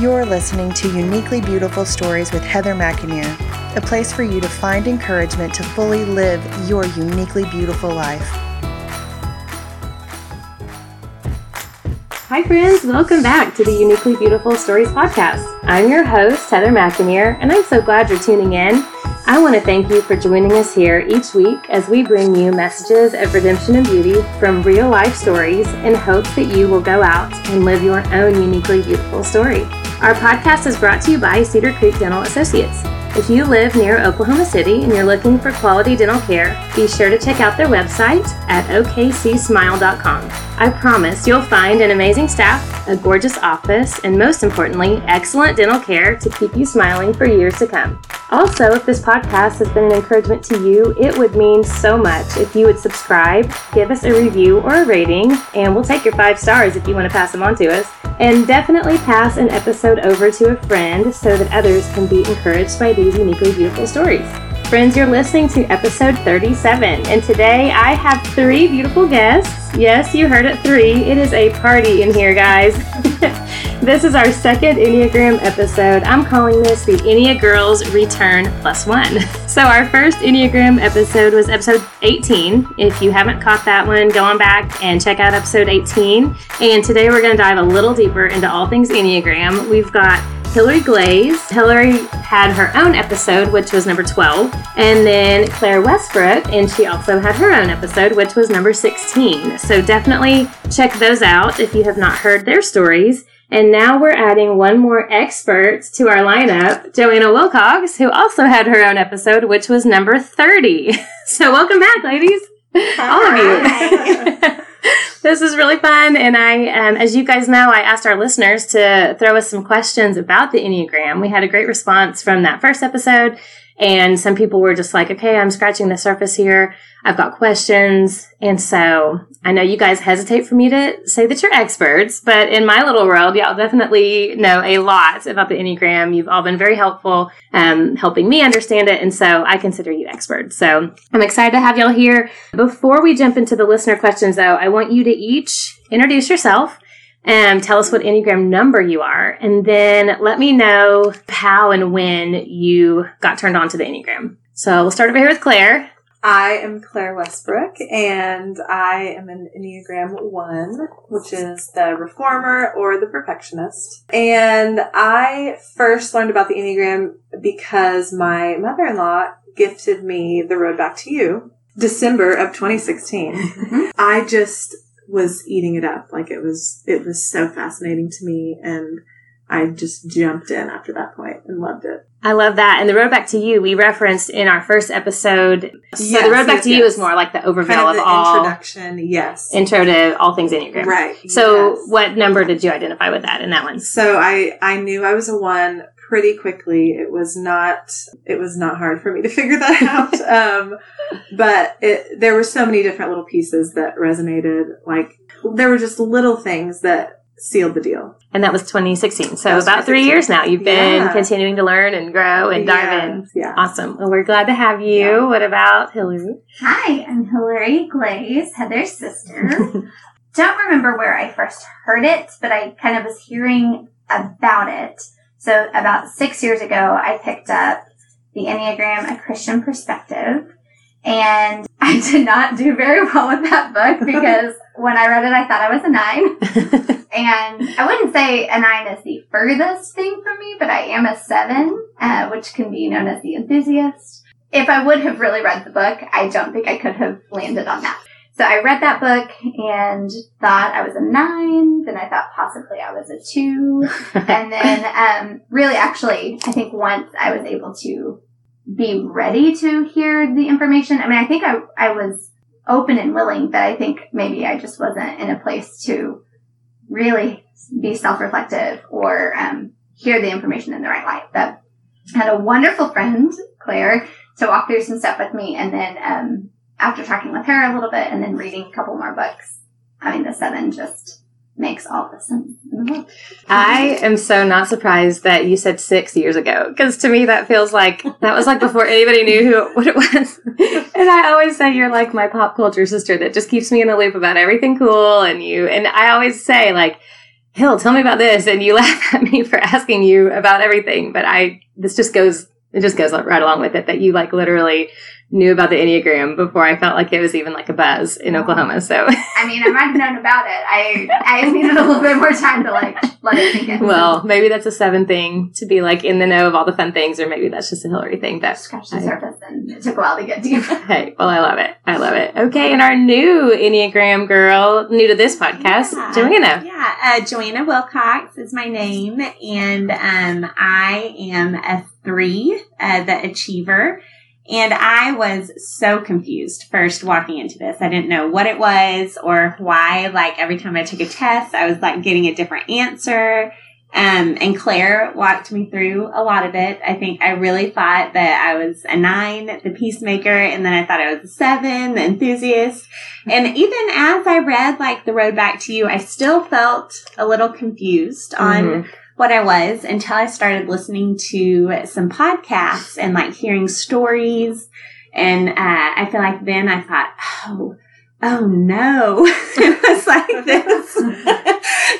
You're listening to Uniquely Beautiful Stories with Heather McInerney, a place for you to find encouragement to fully live your uniquely beautiful life. Hi, friends. Welcome back to the Uniquely Beautiful Stories podcast. I'm your host, Heather McInerney, and I'm so glad you're tuning in. I want to thank you for joining us here each week as we bring you messages of redemption and beauty from real life stories in hopes that you will go out and live your own uniquely beautiful story. Our podcast is brought to you by Cedar Creek Dental Associates. If you live near Oklahoma City and you're looking for quality dental care, be sure to check out their website at okcsmile.com. I promise you'll find an amazing staff, a gorgeous office, and most importantly, excellent dental care to keep you smiling for years to come. Also, if this podcast has been an encouragement to you, it would mean so much if you would subscribe, give us a review or a rating, and we'll take your five stars if you want to pass them on to us. And definitely pass an episode over to a friend so that others can be encouraged by these uniquely beautiful stories. Friends, you're listening to episode 37, and today I have three beautiful guests. Yes, you heard it three. It is a party in here, guys. this is our second Enneagram episode. I'm calling this the Ennea Girls Return Plus One. So, our first Enneagram episode was episode 18. If you haven't caught that one, go on back and check out episode 18. And today we're going to dive a little deeper into all things Enneagram. We've got Hillary Glaze. Hillary had her own episode, which was number 12, and then Claire Westbrook, and she also had her own episode, which was number 16. So definitely check those out if you have not heard their stories. And now we're adding one more expert to our lineup, Joanna Willcox, who also had her own episode, which was number 30. So welcome back, ladies. All of you. this is really fun. And I, um, as you guys know, I asked our listeners to throw us some questions about the Enneagram. We had a great response from that first episode. And some people were just like, okay, I'm scratching the surface here. I've got questions. And so I know you guys hesitate for me to say that you're experts, but in my little world, y'all definitely know a lot about the Enneagram. You've all been very helpful, um, helping me understand it. And so I consider you experts. So I'm excited to have y'all here. Before we jump into the listener questions though, I want you to each introduce yourself and tell us what Enneagram number you are, and then let me know how and when you got turned on to the Enneagram. So we'll start over here with Claire. I am Claire Westbrook, and I am an Enneagram 1, which is the reformer or the perfectionist. And I first learned about the Enneagram because my mother in law gifted me The Road Back to You, December of 2016. Mm-hmm. I just was eating it up. Like it was, it was so fascinating to me. And I just jumped in after that point and loved it. I love that. And the road back to you, we referenced in our first episode. So Yes, the road back yes, to you yes. is more like the overview Kind of of the all introduction. Yes. intro to all things Enneagram. right. So yes. what number did you identify with that in that one? So I, I knew I was a one pretty quickly. It was not, it was not hard for me to figure that out. um, but it, there were so many different little pieces that resonated. Like there were just little things that sealed the deal. And that was 2016. So was about three years now. You've been Yeah. continuing to learn and grow and dive Yeah, in. Yeah. Awesome. Well, we're glad to have you. Yeah. What about Hillary? Hi, I'm Hillary Glaze, Heather's sister. Don't remember where I first heard it, but I kind of was hearing about it. So about six years ago, I picked up the Enneagram, a Christian perspective. And I did not do very well with that book because when I read it, I thought I was a nine. And I wouldn't say a nine is the furthest thing from me, but I am a seven, uh, which can be known as the enthusiast. If I would have really read the book, I don't think I could have landed on that. So I read that book and thought I was a nine. Then I thought possibly I was a two. and then, um, really actually, I think once I was able to be ready to hear the information, I mean, I think I, I was open and willing, but I think maybe I just wasn't in a place to really be self-reflective or um, hear the information in the right light. But I had a wonderful friend, Claire, to walk through some stuff with me, and then um, after talking with her a little bit, and then reading a couple more books, mean, the seven just makes all the sense in the world. I am so not surprised that you said six years ago because to me that feels like that was like before anybody knew who what it was. and I always say you're like my pop culture sister that just keeps me in the loop about everything cool and you and I always say like Hill, tell me about this. And you laugh at me for asking you about everything. But I, this just goes, it just goes right along with it that you like literally knew about the Enneagram before I felt like it was even like a buzz in Oklahoma. So, I mean, I might have known about it. I I needed a little bit more time to like let it sink in. well, maybe that's a seven thing to be like in the know of all the fun things, or maybe that's just a Hillary thing. But scratch the I- surface, and it took a while to get deep. Hey, well, I love it. I love it. Okay, and our new Enneagram girl, new to this podcast, Yeah. Joanna. Yeah, uh, Joanna Willcox is my name, and um, I am a three, uh, the achiever. And I was so confused first walking into this. I didn't know what it was or why. Like every time I took a test, I was like getting a different answer. Um, and Claire walked me through a lot of it. I think I really thought that I was a nine, the peacemaker, and then I thought I was a seven, the enthusiast. And even as I read like the road back to you, I still felt a little confused on Mhm. What I was until I started listening to some podcasts and like hearing stories. And uh, I feel like then I thought, oh, oh no. it was like this,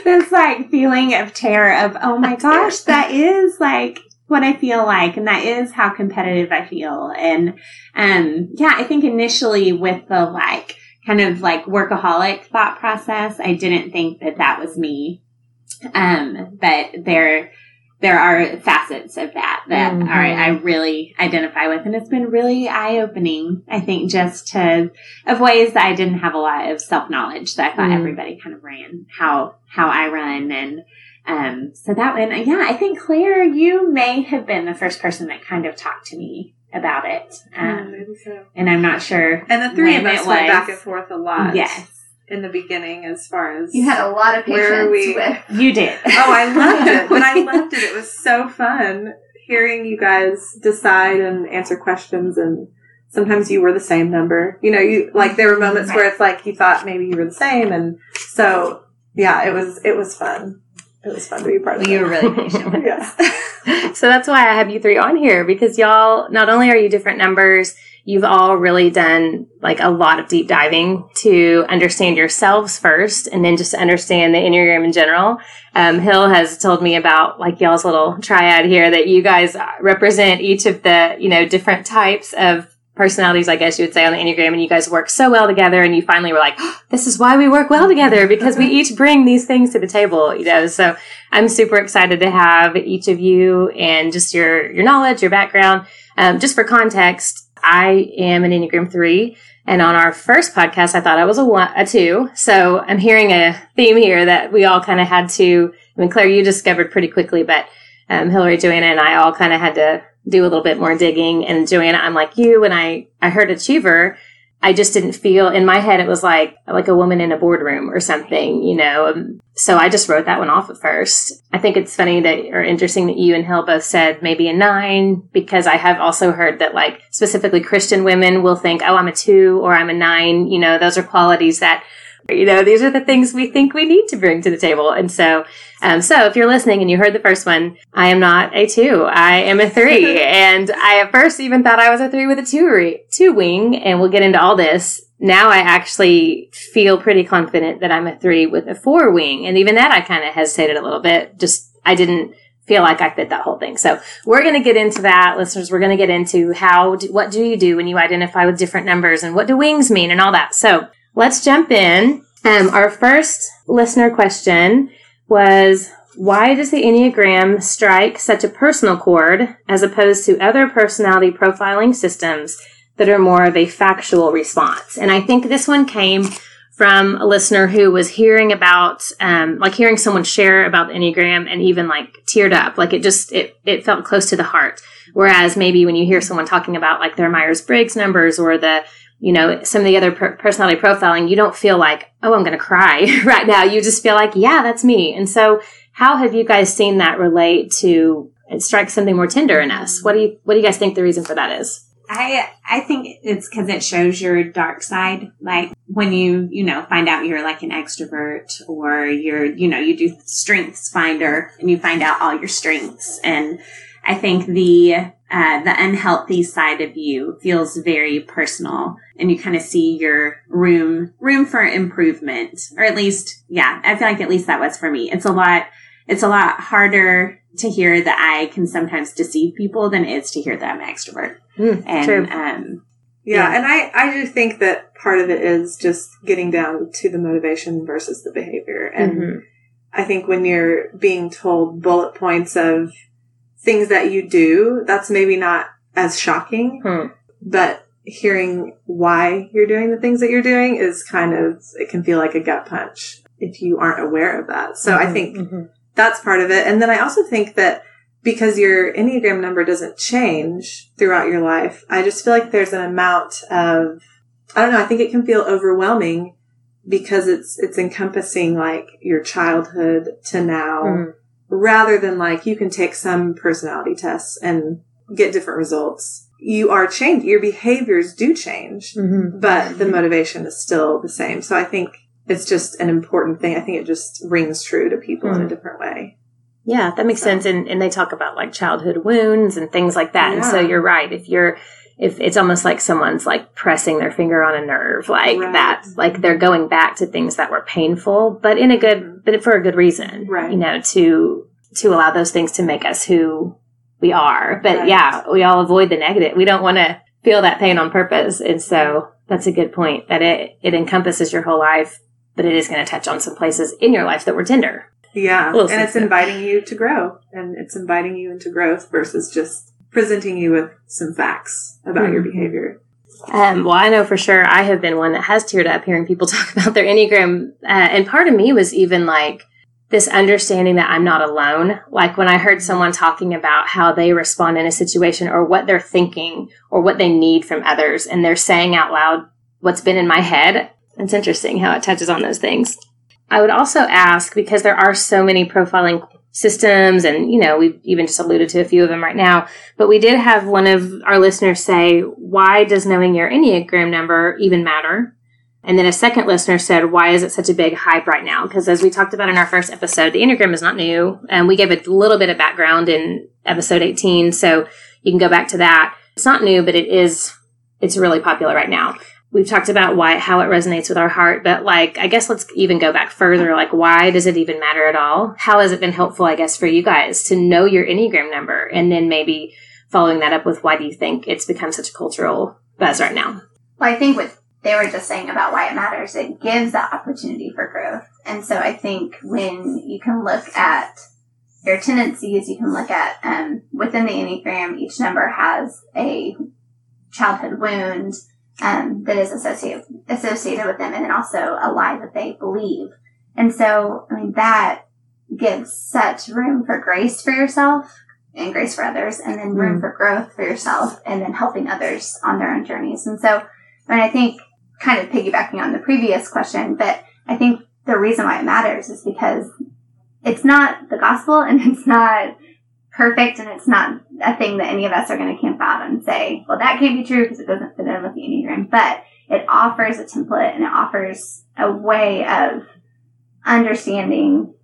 this like feeling of terror of, oh my gosh, that is like what I feel like. And that is how competitive I feel. And um, yeah, I think initially with the like, kind of like workaholic thought process, I didn't think that that was me. Um, but there, there are facets of that that Mhm. are, I really identify with. And it's been really eye opening, I think, just to, of ways that I didn't have a lot of self knowledge that I thought Mm. everybody kind of ran, how, how I run. And, um, so that one, yeah, I think Claire, you may have been the first person that kind of talked to me about it. Um, maybe so. and I'm not sure. And the three of us went back and forth a lot. Yes, In the beginning, as far as You had a lot of patience are we? with. you did. Oh, I loved it. But I loved it. It was so fun hearing you guys decide and answer questions and sometimes you were the same number. You know, you like there were moments where it's like you thought maybe you were the same and so yeah, it was it was fun. It was fun to be part of Well, you were really patient with us. Yeah. so that's why I have you three on here because y'all, not only are you different numbers, you've all really done like a lot of deep diving to understand yourselves first and then just understand the Enneagram in general. Um, Hill has told me about like y'all's little triad here that you guys represent each of the, you know, different types of personalities, I guess you would say on the Enneagram and you guys work so well together and you finally were like, this is why we work well together because we each bring these things to the table, you know, so I'm super excited to have each of you and just your, your knowledge, your background. Um, just for context, I am an Enneagram three. And on our first podcast, I thought I was a one, a two. So I'm hearing a theme here that we all kind of had to, I mean, Claire, you discovered pretty quickly, but, um, Hillary, Joanna, and I all kind of had to do a little bit more digging. And Joanna, I'm like you. When I, I heard achiever, I just didn't feel in my head it was like like a woman in a boardroom or something, you know. Um, so I just wrote that one off at first. I think it's funny that or interesting that you and Hill both said maybe a nine because I have also heard that like specifically Christian women will think, oh, I'm a two or I'm a nine. You know, those are qualities that you know these are the things we think we need to bring to the table. And so, um, so if you're listening and you heard the first one, I am not a two. I am a three. and I at first even thought I was a three with a two, re- two wing. And we'll get into all this. Now I actually feel pretty confident that I'm a three with a four wing. And even that I kind of hesitated a little bit. Just, I didn't feel like I fit that whole thing. So we're going to get into that, listeners. We're going to get into how, do, what do you do when you identify with different numbers and what do wings mean and all that. So let's jump in. Um, our first listener question was why does the Enneagram strike such a personal chord as opposed to other personality profiling systems that are more of a factual response? And I think this one came from a listener who was hearing about, um, like hearing someone share about the Enneagram and even like teared up. Like it just, it, it felt close to the heart. Whereas maybe when you hear someone talking about like their Myers Briggs numbers or the, you know, some of the other per- personality profiling, you don't feel like, oh, I'm going to cry right now. You just feel like, yeah, that's me. And so, how have you guys seen that relate to uh, it strikes something more tender in us? What do you What do you guys think the reason for that is? I I think it's because it shows your dark side. Like when you you know find out you're like an extrovert or you're you know you do strengths finder and you find out all your strengths and I think the uh, the unhealthy side of you feels very personal and you kind of see your room, room for improvement, or at least, yeah, I feel like at least that was for me. It's a lot, it's a lot harder to hear that I can sometimes deceive people than it is to hear that I'm an extrovert. Mm, And, um, Yeah, Yeah. and I, I do think that part of it is just getting down to the motivation versus the behavior. And Mhm. I think when you're being told bullet points of things that you do, that's maybe not as shocking, Hmm. but hearing why you're doing the things that you're doing is kind of, it can feel like a gut punch if you aren't aware of that. So I Mhm, think mhm. that's part of it. And then I also think that because your Enneagram number doesn't change throughout your life, I just feel like there's an amount of, I don't know, I think it can feel overwhelming because it's, it's encompassing like your childhood to now Mm. Rather than like you can take some personality tests and get different results. You are changed. Your behaviors do change, Mhm. but the motivation is still the same. So I think it's just an important thing. I think it just rings true to people in a Mhm. different way. Yeah, that makes So- sense. And, and they talk about like childhood wounds and things like that. And so you're right. If you're, if it's almost like someone's like pressing their finger on a nerve, like Right. that, like they're going back to things that were painful, but in a good, but for a good reason, Right. You know, to, to allow those things to make us who we are. But Right. yeah, we all avoid the negative. We don't want to feel that pain on purpose. And so that's a good point that it, it encompasses your whole life, but it is going to touch on some places in your life that were tender. Yeah. And it's inviting you to grow and it's inviting you into growth versus just presenting you with some facts about your Mhm. behavior. Um, well, I know for sure I have been one that has teared up hearing people talk about their Enneagram. Uh, and part of me was even like this understanding that I'm not alone. Like when I heard someone talking about how they respond in a situation or what they're thinking or what they need from others, and they're saying out loud what's been in my head. It's interesting how it touches on those things. I would also ask because there are so many profiling systems, and you know, we've even just alluded to a few of them right now. But we did have one of our listeners say, Why does knowing your Enneagram number even matter? And then a second listener said, Why is it such a big hype right now? Because as we talked about in our first episode, the Enneagram is not new. And we gave a little bit of background in episode 18. So you can go back to that. It's not new, but it is, it's really popular right now. We've talked about why, how it resonates with our heart, but like, I guess let's even go back further. Like, why does it even matter at all? How has it been helpful, I guess, for you guys to know your Enneagram number? And then maybe following that up with why do you think it's become such a cultural buzz right now? Well, I think what they were just saying about why it matters, it gives that opportunity for growth. And so I think when you can look at your tendencies, you can look at um, within the Enneagram, each number has a childhood wound um, that is associated associated with them, and then also a lie that they believe. And so, I mean, that gives such room for grace for yourself and grace for others, and then room for growth for yourself, and then helping others on their own journeys. And so, I mean, I think kind of piggybacking on the previous question, but I think the reason why it matters is because it's not the gospel and it's not perfect and it's not a thing that any of us are going to camp out and say, well, that can't be true because it doesn't fit in with the Enneagram. But it offers a template and it offers a way of understanding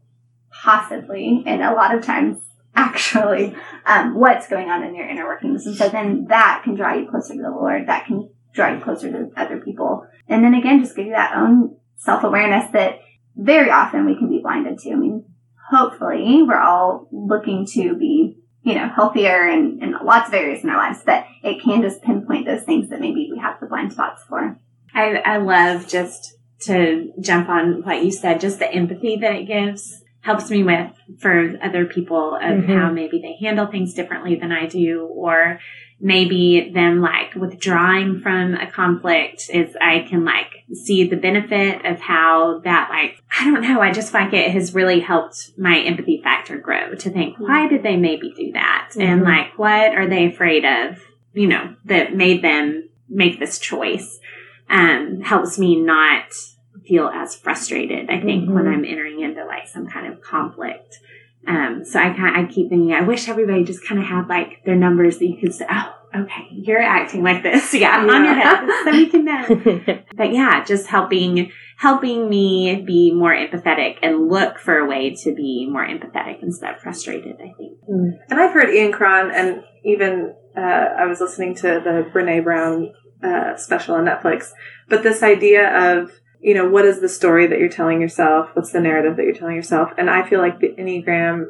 possibly and a lot of times actually um, what's going on in your inner workings. And so then that can draw you closer to the Lord. That can draw you closer to other people. And then again, just give you that own self awareness that very often we can be blinded to. I mean, hopefully we're all looking to be, you know, healthier and in lots of areas in our lives, but it can just pinpoint those things that maybe we have the blind spots for. I, I love just to jump on what you said, just the empathy that it gives helps me with for other people of Mhm. how maybe they handle things differently than I do, or maybe them like withdrawing from a conflict is I can like see the benefit of how that like, I don't know, I just like it has really helped my empathy factor grow to think, why did they maybe do that? And Mhm. like, what are they afraid of, you know, that made them make this choice? um, helps me not feel as frustrated. I think when Mhm. I'm entering into like some kind of conflict. Um, so I kind I keep thinking I wish everybody just kind of had like their numbers that you could say, oh, okay, you're acting like this. Yeah, on your head, so we can know. But yeah, just helping helping me be more empathetic and look for a way to be more empathetic instead of frustrated. I think. And I've heard Ian Cron and even uh, I was listening to the Brene Brown uh, special on Netflix. But this idea of, you know, what is the story that you're telling yourself? What's the narrative that you're telling yourself? And I feel like the Enneagram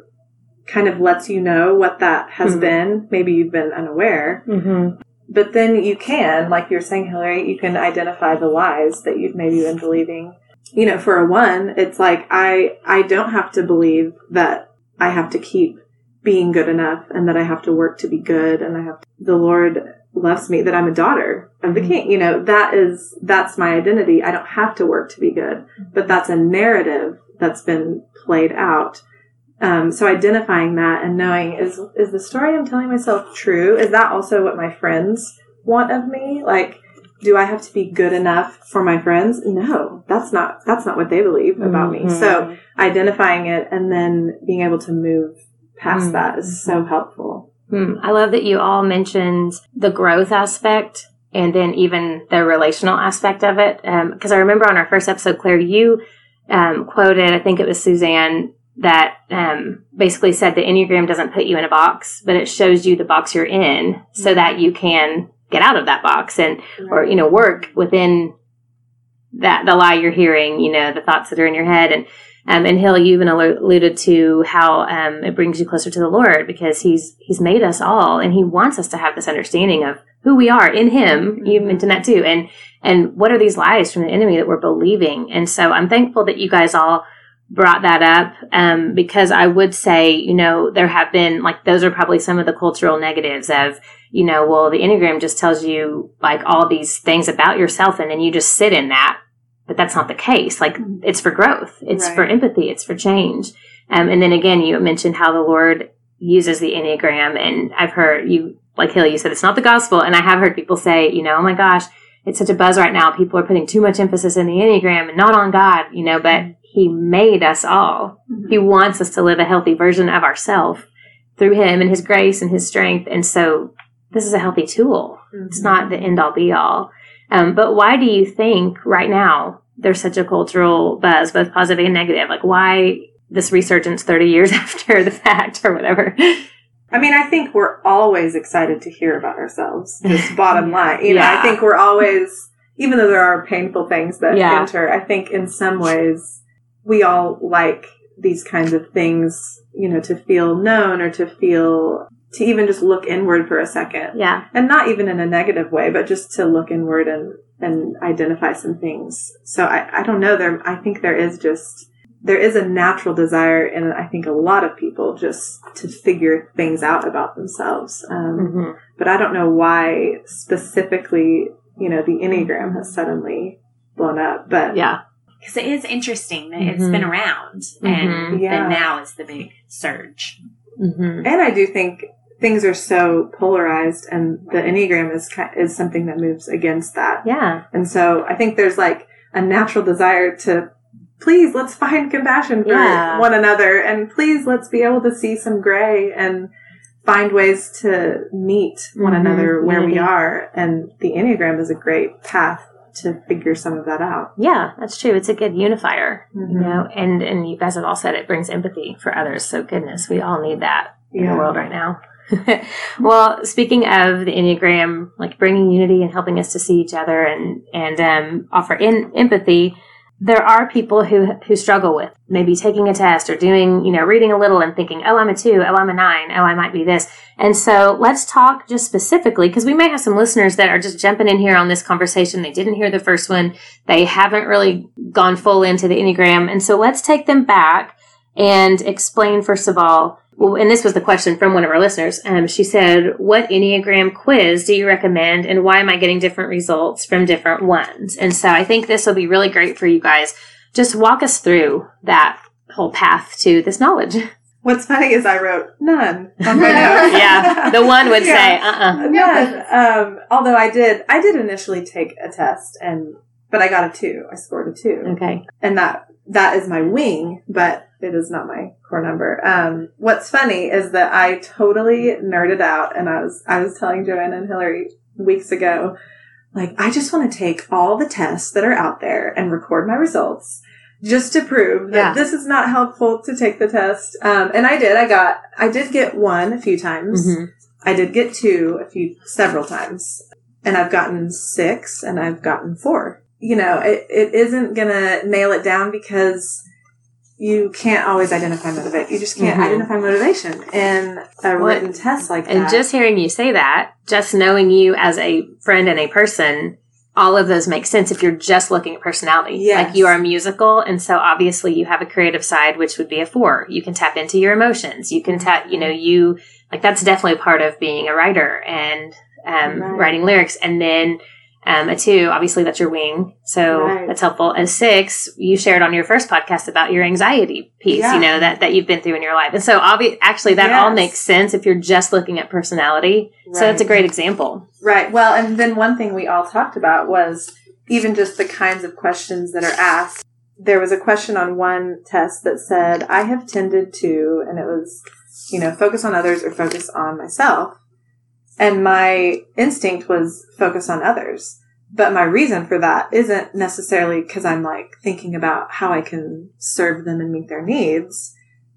kind of lets you know what that has Mhm. been. Maybe you've been unaware, Mm-hmm. but then you can, like you're saying, Hillary, you can identify the lies that you've maybe been believing. You know, for a one, it's like I I don't have to believe that I have to keep being good enough and that I have to work to be good and I have to, the Lord loves me that I'm a daughter of the king. You know, that is that's my identity. I don't have to work to be good, but that's a narrative that's been played out. Um, so identifying that and knowing is is the story I'm telling myself true? Is that also what my friends want of me? Like, do I have to be good enough for my friends? No, that's not that's not what they believe about me. Mhm. So identifying it and then being able to move past Mhm. that is so helpful. Hmm. I love that you all mentioned the growth aspect and then even the relational aspect of it. Because I remember on our first episode, Claire, you um, quoted, I think it was Suzanne, that um, basically said the Enneagram doesn't put you in a box, but it shows you the box you're in so that you can get out of that box and, or, you know, work within that, the lie you're hearing, you know, the thoughts that are in your head. And um, and Hill, you even alluded to how um, it brings you closer to the Lord because He's He's made us all, and He wants us to have this understanding of who we are in Him. You mentioned that too, and and what are these lies from the enemy that we're believing? And so I'm thankful that you guys all brought that up um, because I would say, you know, there have been like those are probably some of the cultural negatives of, you know, well, the Enneagram just tells you like all these things about yourself, and then you just sit in that but that's not the case. Like mm-hmm. it's for growth. It's Right. for empathy. It's for change. Um, and then again, you mentioned how the Lord uses the Enneagram and I've heard you, like Hill, you said it's not the gospel. And I have heard people say, you know, oh my gosh, it's such a buzz right now. People are putting too much emphasis in the Enneagram and not on God, you know, but mm-hmm. he made us all. Mm-hmm. He wants us to live a healthy version of ourselves through him and his grace and his strength. And so this is a healthy tool. It's not the end all be all. Um, but why do you think right now there's such a cultural buzz, both positive and negative? Like why this resurgence 30 years after the fact or whatever? I mean, I think we're always excited to hear about ourselves. Just bottom line, you know, I think we're always, even though there are painful things that Yeah. enter, I think in some ways we all like these kinds of things, you know, to feel known or to feel, to even just look inward for a second. Yeah. And not even in a negative way, but just to look inward and, and identify some things. So I, I don't know, there, I think there is just, there is a natural desire in I think a lot of people just to figure things out about themselves. Um, hmm But I don't know why specifically, you know, the Enneagram has suddenly blown up. But Yeah. Because it is interesting that it's Mhm. been around and Yeah. that now is the big surge. hmm and I do think things are so polarized, and the Enneagram is is something that moves against that. Yeah. And so I think there's like a natural desire to please let's find compassion for Yeah. one another and please let's be able to see some gray and find ways to meet one Mhm. another where we are. And the Enneagram is a great path to figure some of that out. Yeah, that's true. It's a good unifier, you Mhm. know, and, and you guys have all said it brings empathy for others. So goodness, we all need that in Yeah. the world right now. well, speaking of the Enneagram, like bringing unity and helping us to see each other and, and, um, offer in empathy, there are people who, who struggle with maybe taking a test or doing, you know, reading a little and thinking, oh, I'm a two, oh, I'm a nine, oh, I might be this. And so let's talk just specifically, because we may have some listeners that are just jumping in here on this conversation. They didn't hear the first one. They haven't really gone full into the Enneagram. And so let's take them back and explain, first of all, well, and this was the question from one of our listeners. Um, she said, What Enneagram quiz do you recommend, and why am I getting different results from different ones? And so I think this will be really great for you guys. Just walk us through that whole path to this knowledge. What's funny is I wrote none on my notes. yeah, the one would say, Yeah. uh uh None. Um, although I did, I did initially take a test and, but I got a two. I scored a two. Okay. and that that is my wing, but it is not my core number. Um, what's funny is that I totally nerded out, and I was I was telling Joanna and Hillary weeks ago, like I just want to take all the tests that are out there and record my results. Just to prove that Yeah. this is not helpful to take the test, um, and I did. I got, I did get one a few times. Mhm. I did get two a few, several times. And I've gotten six and I've gotten four. You know, it, it isn't gonna nail it down because you can't always identify motivate. You just can't Mhm. identify motivation in a written test like that. And just hearing you say that, just knowing you as a friend and a person, all of those make sense if you're just looking at personality. Yes. Like you are musical, and so obviously you have a creative side, which would be a four. You can tap into your emotions. You can tap, you know, you like that's definitely part of being a writer and um, Right. writing lyrics. And then um, a two, obviously that's your wing, so Right. that's helpful. A six, you shared on your first podcast about your anxiety piece, Yeah. you know that that you've been through in your life, and so obvi- actually that all makes sense if you're just looking at personality. So that's a great example. Right. Well, and then one thing we all talked about was even just the kinds of questions that are asked. There was a question on one test that said, I have tended to, and it was, you know, focus on others or focus on myself. And my instinct was focus on others. But my reason for that isn't necessarily because I'm like thinking about how I can serve them and meet their needs.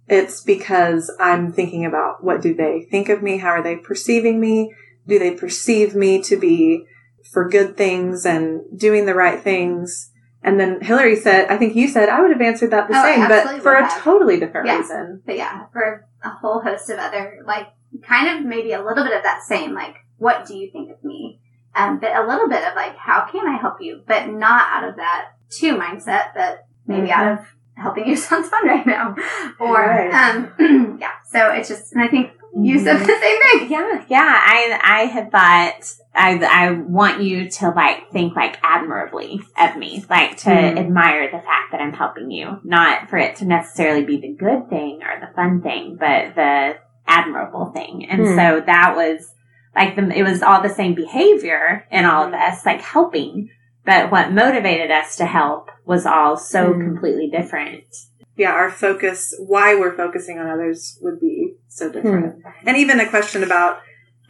It's because I'm thinking about what do they think of me? How are they perceiving me? Do they perceive me to be for good things and doing the right things? And then Hillary said, I think you said I would have answered that the Oh, same, but for a have. totally different Yeah. reason. But yeah, for a whole host of other, like, kind of maybe a little bit of that same, like, what do you think of me? Um, but a little bit of like, how can I help you? But not out of that two mindset, but maybe Mm-hmm. out of helping you sounds fun right now. Or, Right. um, yeah. So it's just, and I think you said the same thing. Yeah, yeah. I I had thought I I want you to like think like admirably of me, like to Mm. admire the fact that I'm helping you, not for it to necessarily be the good thing or the fun thing, but the admirable thing. And Hmm. so that was like the it was all the same behavior in all of us, like helping. But what motivated us to help was all so Hmm. completely different. Yeah, our focus, why we're focusing on others would be so different. And even a question about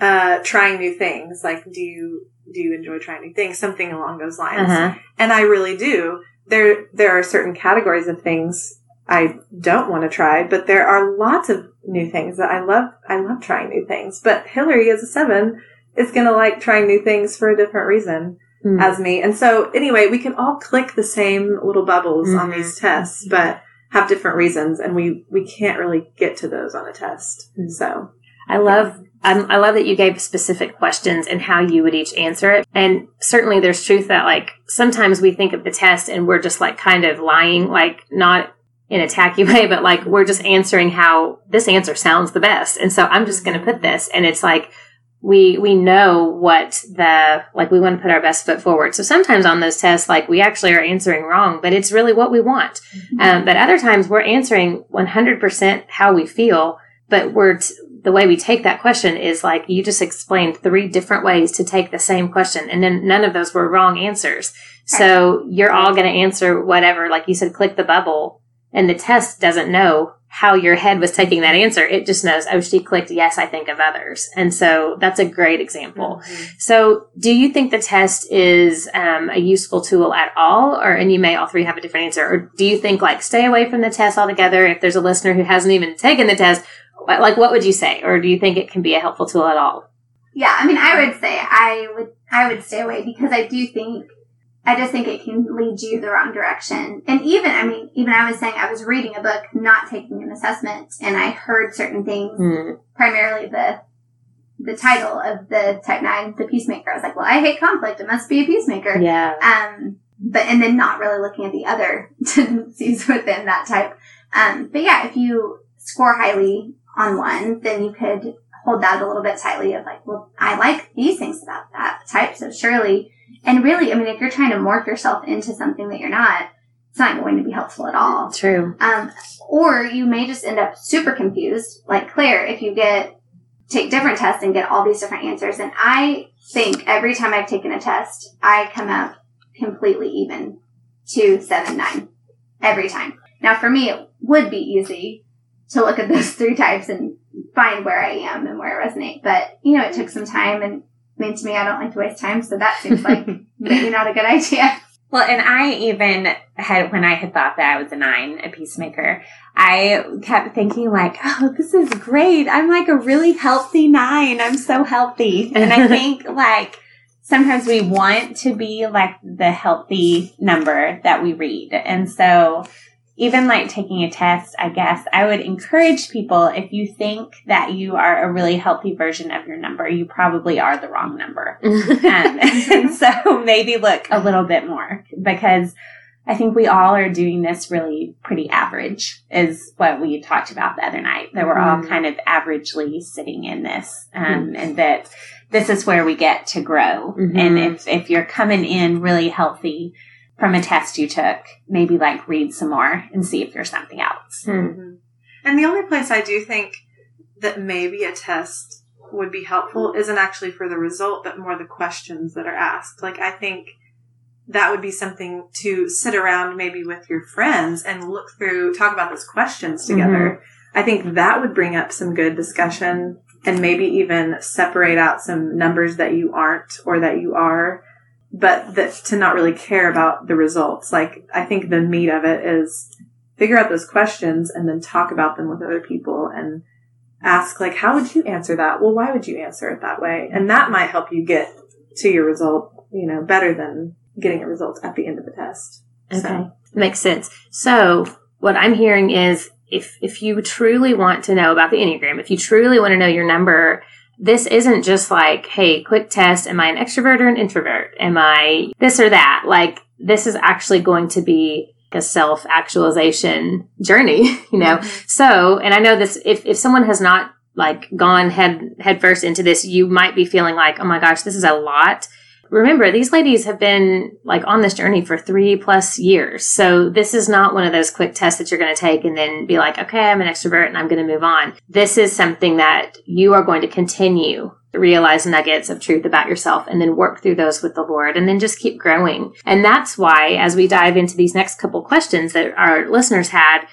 uh, trying new things, like do you do you enjoy trying new things? Something along those lines. Uh-huh. And I really do. There there are certain categories of things I don't want to try, but there are lots of new things that I love. I love trying new things. But Hillary, as a seven, is going to like trying new things for a different reason Hmm. as me. And so, anyway, we can all click the same little bubbles on Mhm. these tests, but have different reasons, and we we can't really get to those on a test. So, I love I love that you gave specific questions and how you would each answer it. And certainly there's truth that like sometimes we think of the test and we're just like kind of lying, like not in a tacky way, but like we're just answering how this answer sounds the best. And so I'm just going to put this and it's like, we, we know what the, like we want to put our best foot forward. So sometimes on those tests, like we actually are answering wrong, but it's really what we want. Um, but other times we're answering 100% how we feel, but we're, t- the way we take that question is like you just explained three different ways to take the same question and then none of those were wrong answers. So you're all going to answer whatever, like you said, click the bubble and the test doesn't know how your head was taking that answer. It just knows, oh, she clicked yes, I think of others. And so that's a great example. So, do you think the test is um, a useful tool at all, or and you may all three have a different answer, or do you think like stay away from the test altogether? If there's a listener who hasn't even taken the test, like what would you say, or do you think it can be a helpful tool at all? Yeah, I mean, I would say I would I would stay away because I do think I just think it can lead you the wrong direction. And even I mean, even I was saying I was reading a book, not taking an assessment, and I heard certain things, Hmm. primarily the the title of the type nine, the peacemaker. I was like, well, I hate conflict. It must be a peacemaker. Yeah. Um, but and then not really looking at the other tendencies within that type. Um, but yeah, if you score highly on one, then you could hold that a little bit tightly of like, well, I like these things about that type, so surely. And really, I mean, if you're trying to morph yourself into something that you're not, it's not going to be helpful at all. True. Um, or you may just end up super confused, like Claire, if you get take different tests and get all these different answers. And I think every time I've taken a test, I come up completely even to seven nine every time. Now, for me, it would be easy to look at those three types and find where I am and where I resonate. But you know, it took some time, and I mean, to me, I don't like to waste time, so that seems like maybe not a good idea. Well, and I even had, when I had thought that I was a nine, a peacemaker, I kept thinking like, oh, this is great. I'm like a really healthy nine. I'm so healthy. And I think like sometimes we want to be like the healthy number that we read. And so even like taking a test, I guess I would encourage people if you think that you are a really healthy version of your number, you probably are the wrong number. um, and so maybe look a little bit more because I think we all are doing this really pretty average is what we talked about the other night. That we're all kind of averagely sitting in this, um, and that this is where we get to grow. And if, if you're coming in really healthy, from a test you took, maybe like read some more and see if there's something else. Mm-hmm. And the only place I do think that maybe a test would be helpful isn't actually for the result, but more the questions that are asked. Like, I think that would be something to sit around maybe with your friends and look through, talk about those questions together. I think that would bring up some good discussion and maybe even separate out some numbers that you aren't or that you are but that to not really care about the results. Like, I think the meat of it is figure out those questions and then talk about them with other people and ask, like, how would you answer that? Well, why would you answer it that way? And that might help you get to your result, you know, better than getting a result at the end of the test. Okay. So, Makes sense. So what I'm hearing is if if you truly want to know about the Enneagram, if you truly want to know your number, this isn't just like, hey, quick test, am I an extrovert or an introvert? Am I this or that? Like this is actually going to be a self actualization journey, you know? Mm-hmm. So, and I know this, if, if someone has not like gone head, head first into this, you might be feeling like, oh my gosh, this is a lot. Remember, these ladies have been like on this journey for three plus years. So this is not one of those quick tests that you're going to take and then be like, okay, I'm an extrovert and I'm going to move on. This is something that you are going to continue to realize nuggets of truth about yourself and then work through those with the Lord and then just keep growing. And that's why as we dive into these next couple questions that our listeners had,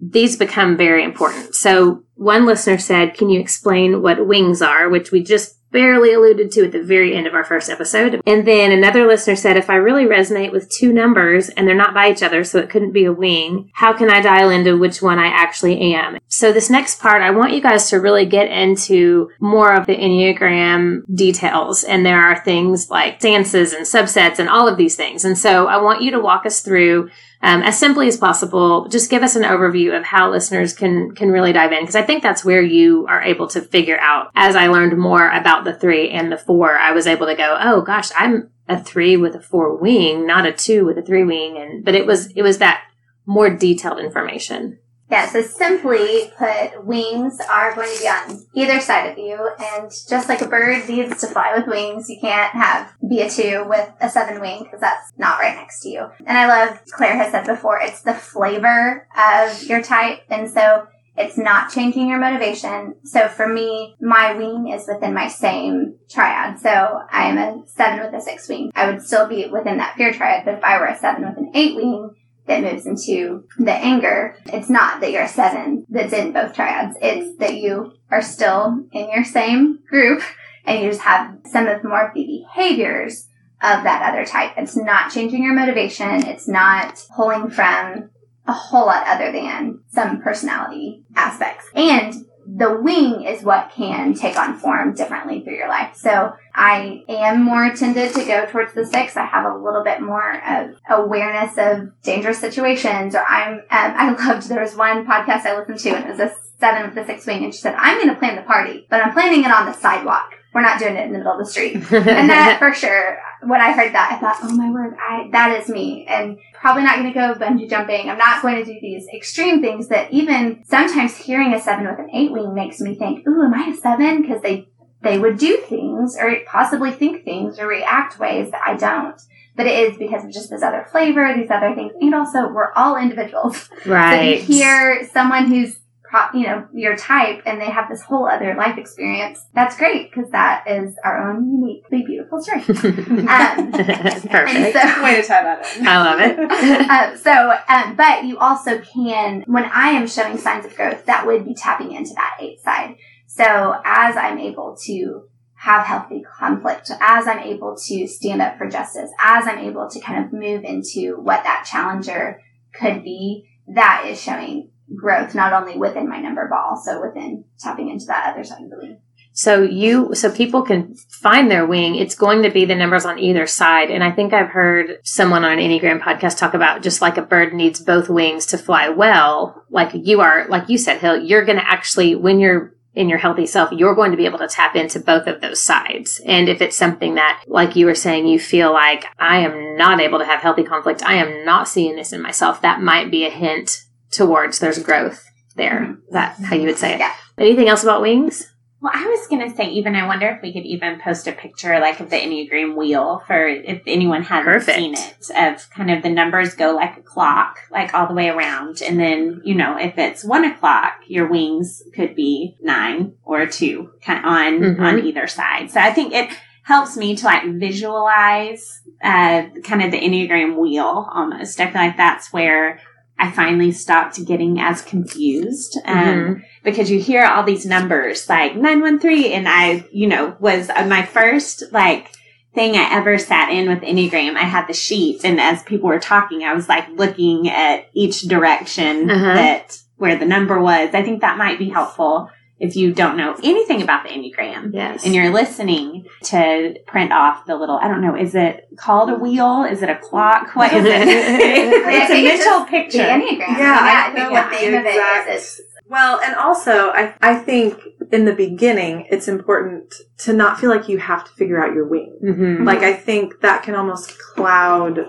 these become very important. So one listener said, can you explain what wings are? Which we just barely alluded to at the very end of our first episode. And then another listener said, if I really resonate with two numbers and they're not by each other, so it couldn't be a wing, how can I dial into which one I actually am? So this next part, I want you guys to really get into more of the Enneagram details. And there are things like stances and subsets and all of these things. And so I want you to walk us through um, as simply as possible. Just give us an overview of how listeners can can really dive in because I think that's where you are able to figure out. As I learned more about the three and the four, I was able to go, oh gosh, I'm a three with a four wing, not a two with a three wing, and but it was it was that more detailed information. Yeah, so simply put, wings are going to be on either side of you, and just like a bird needs to fly with wings, you can't have be a two with a seven wing because that's not right next to you. And I love Claire has said before, it's the flavor of your type, and so it's not changing your motivation. So for me, my wing is within my same triad. So I am a seven with a six wing. I would still be within that fear triad, but if I were a seven with an eight wing, that moves into the anger, it's not that you're a seven that's in both triads. It's that you are still in your same group and you just have some of more of the behaviors of that other type. It's not changing your motivation. It's not pulling from a whole lot other than some personality aspects. And the wing is what can take on form differently through your life. So I am more tended to go towards the six. I have a little bit more of awareness of dangerous situations or I'm, um, I loved, there was one podcast I listened to and it was a seven with the six wing and she said, I'm going to plan the party, but I'm planning it on the sidewalk. We're not doing it in the middle of the street. and that for sure, when I heard that, I thought, oh my word, I, that is me. And probably not going to go bungee jumping. I'm not going to do these extreme things that even sometimes hearing a seven with an eight wing makes me think, ooh, am I a seven? Because they, they would do things or possibly think things or react ways that I don't. But it is because of just this other flavor, these other things. And also we're all individuals. Right. So if you hear someone who's you know, your type and they have this whole other life experience, that's great because that is our own uniquely beautiful story. Um, and Perfect. so, way to tie that in. I love it. uh, so, um, but you also can, when I am showing signs of growth, that would be tapping into that eight side. So as I'm able to have healthy conflict, as I'm able to stand up for justice, as I'm able to kind of move into what that challenger could be, that is showing growth not only within my number, but also within tapping into that other side of the wing. So you, so people can find their wing. It's going to be the numbers on either side. And I think I've heard someone on an Enneagram podcast talk about just like a bird needs both wings to fly well. Like you are, like you said, Hill, you're going to actually, when you're in your healthy self, you're going to be able to tap into both of those sides. And if it's something that, like you were saying, you feel like I am not able to have healthy conflict, I am not seeing this in myself, that might be a hint towards there's growth there. Is that how you would say it? Yeah. Anything else about wings? Well, I was going to say, even I wonder if we could even post a picture like of the Enneagram wheel for if anyone hasn't Perfect. seen it, of kind of the numbers go like a clock, like all the way around. And then, you know, if it's one o'clock, your wings could be nine or two kind on, Mhm. on either side. So I think it helps me to like visualize, uh, kind of the Enneagram wheel almost. I feel like that's where I finally stopped getting as confused. Um, Mhm. because you hear all these numbers like 913 and I, you know, was uh, my first like thing I ever sat in with Enneagram. I had the sheet and as people were talking, I was like looking at each direction Uh-huh. that where the number was. I think that might be helpful if you don't know anything about the Enneagram. Yes. And you're listening to print off the little, I don't know, is it called a wheel? Is it a clock? What is it? It's a think it's mental The picture. Enneagram. Yeah, I I don't think know the what name the of it exact- is. is Well, and also, I I think in the beginning, it's important to not feel like you have to figure out your wing. Mhm. Like I think that can almost cloud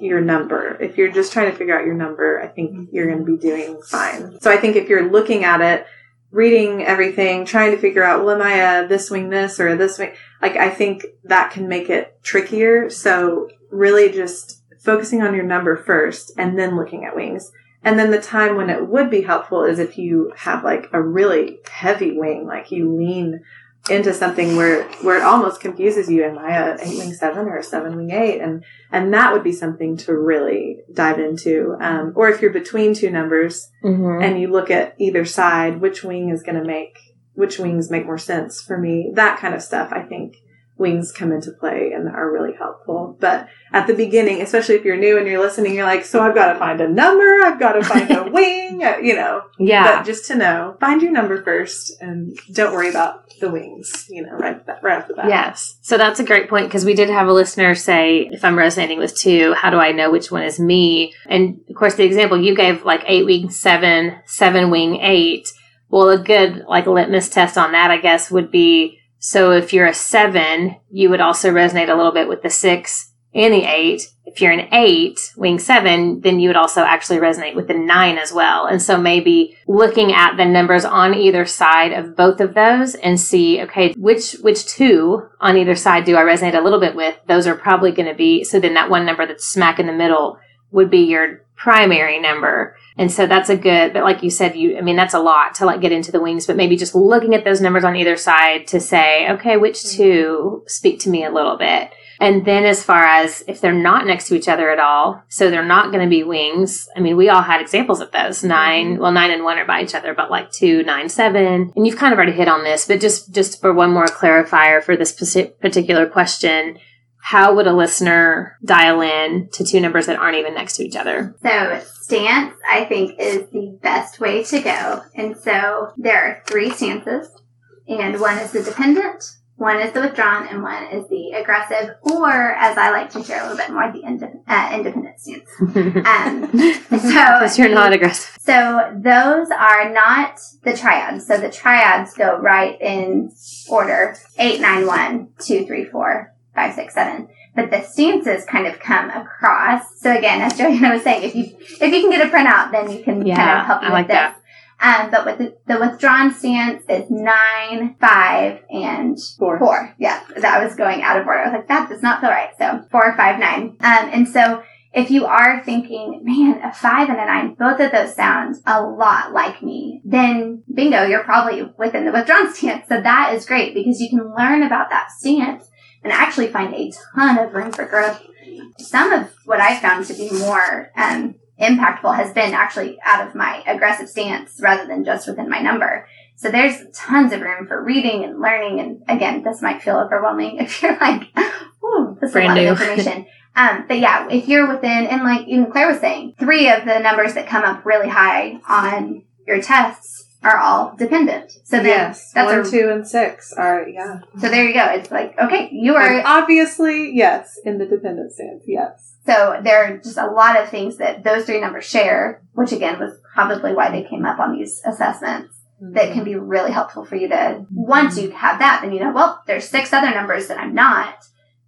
your number. If you're just trying to figure out your number, I think you're going to be doing fine. So I think if you're looking at it, reading everything, trying to figure out, well, am I a this wing this or a this wing? Like I think that can make it trickier. So really just focusing on your number first and then looking at wings. And then the time when it would be helpful is if you have like a really heavy wing, like you lean into something where where it almost confuses you. Am I a eight wing seven or a seven wing eight? And and that would be something to really dive into. Um, or if you're between two numbers Mhm. and you look at either side, which wing is going to make which wings make more sense for me? That kind of stuff. I think wings come into play and are really helpful. But at the beginning, especially if you're new and you're listening, you're like, so I've got to find a number, I've got to find a wing, uh, you know. Yeah. But just to know, find your number first and don't worry about the wings, you know, right, right off the bat. Yes. So that's a great point because we did have a listener say, if I'm resonating with two, how do I know which one is me? And of course, the example you gave, like eight wing seven, seven wing eight. Well, a good like litmus test on that, I guess, would be so if you're a seven, you would also resonate a little bit with the six and the eight. If you're an eight, wing seven, then you would also actually resonate with the nine as well. And so maybe looking at the numbers on either side of both of those and see, okay, which, which two on either side do I resonate a little bit with? Those are probably going to be, so then that one number that's smack in the middle would be your primary number. And so that's a good, but like you said, you, I mean, that's a lot to like get into the wings, but maybe just looking at those numbers on either side to say, okay, which mm-hmm. two speak to me a little bit. And then as far as if they're not next to each other at all, so they're not going to be wings. I mean, we all had examples of those. Mm-hmm. 9 well, nine and one are by each other, but like two, nine, seven. And you've kind of already hit on this, but just, just for one more clarifier for this particular question, how would a listener dial in to two numbers that aren't even next to each other? So stance, I think, is the best way to go. And so there are three stances, and one is the dependent, one is the withdrawn, and one is the aggressive, or as I like to share a little bit more, the inde- uh, independent stance. Um, Because you're not aggressive. so those are not the triads. So the triads go right in order: eight, nine, one, two, three, four, five, six, seven. But the stances kind of come across. So again, as Joanna was saying, if you if you can get a printout, then you can kind of help you I with like this. that. Um, but with the, the withdrawn stance is nine, five, and Four. Four. Yeah, that was going out of order. I was like, that does not feel right. So four, five, nine. Um, and so if you are thinking, man, a five and a nine, both of those sound a lot like me, then bingo, you're probably within the withdrawn stance. So that is great because you can learn about that stance and actually find a ton of room for growth. Some of what I found to be more, um, impactful has been actually out of my aggressive stance rather than just within my number. So there's tons of room for reading and learning. And again, this might feel overwhelming if you're like, "Ooh, this is a lot new. of information." um, but yeah, if you're within, and like even Claire was saying, three of the numbers that come up really high on your tests are all dependent. So then yes, that's one, a, two, and six are yeah. so there you go. It's like okay, you are obviously, yes, in the dependent stance, yes. So there are just a lot of things that those three numbers share, which again was probably why they came up on these assessments that can be really helpful for you to, once you have that, then you know, well, there's six other numbers that I'm not.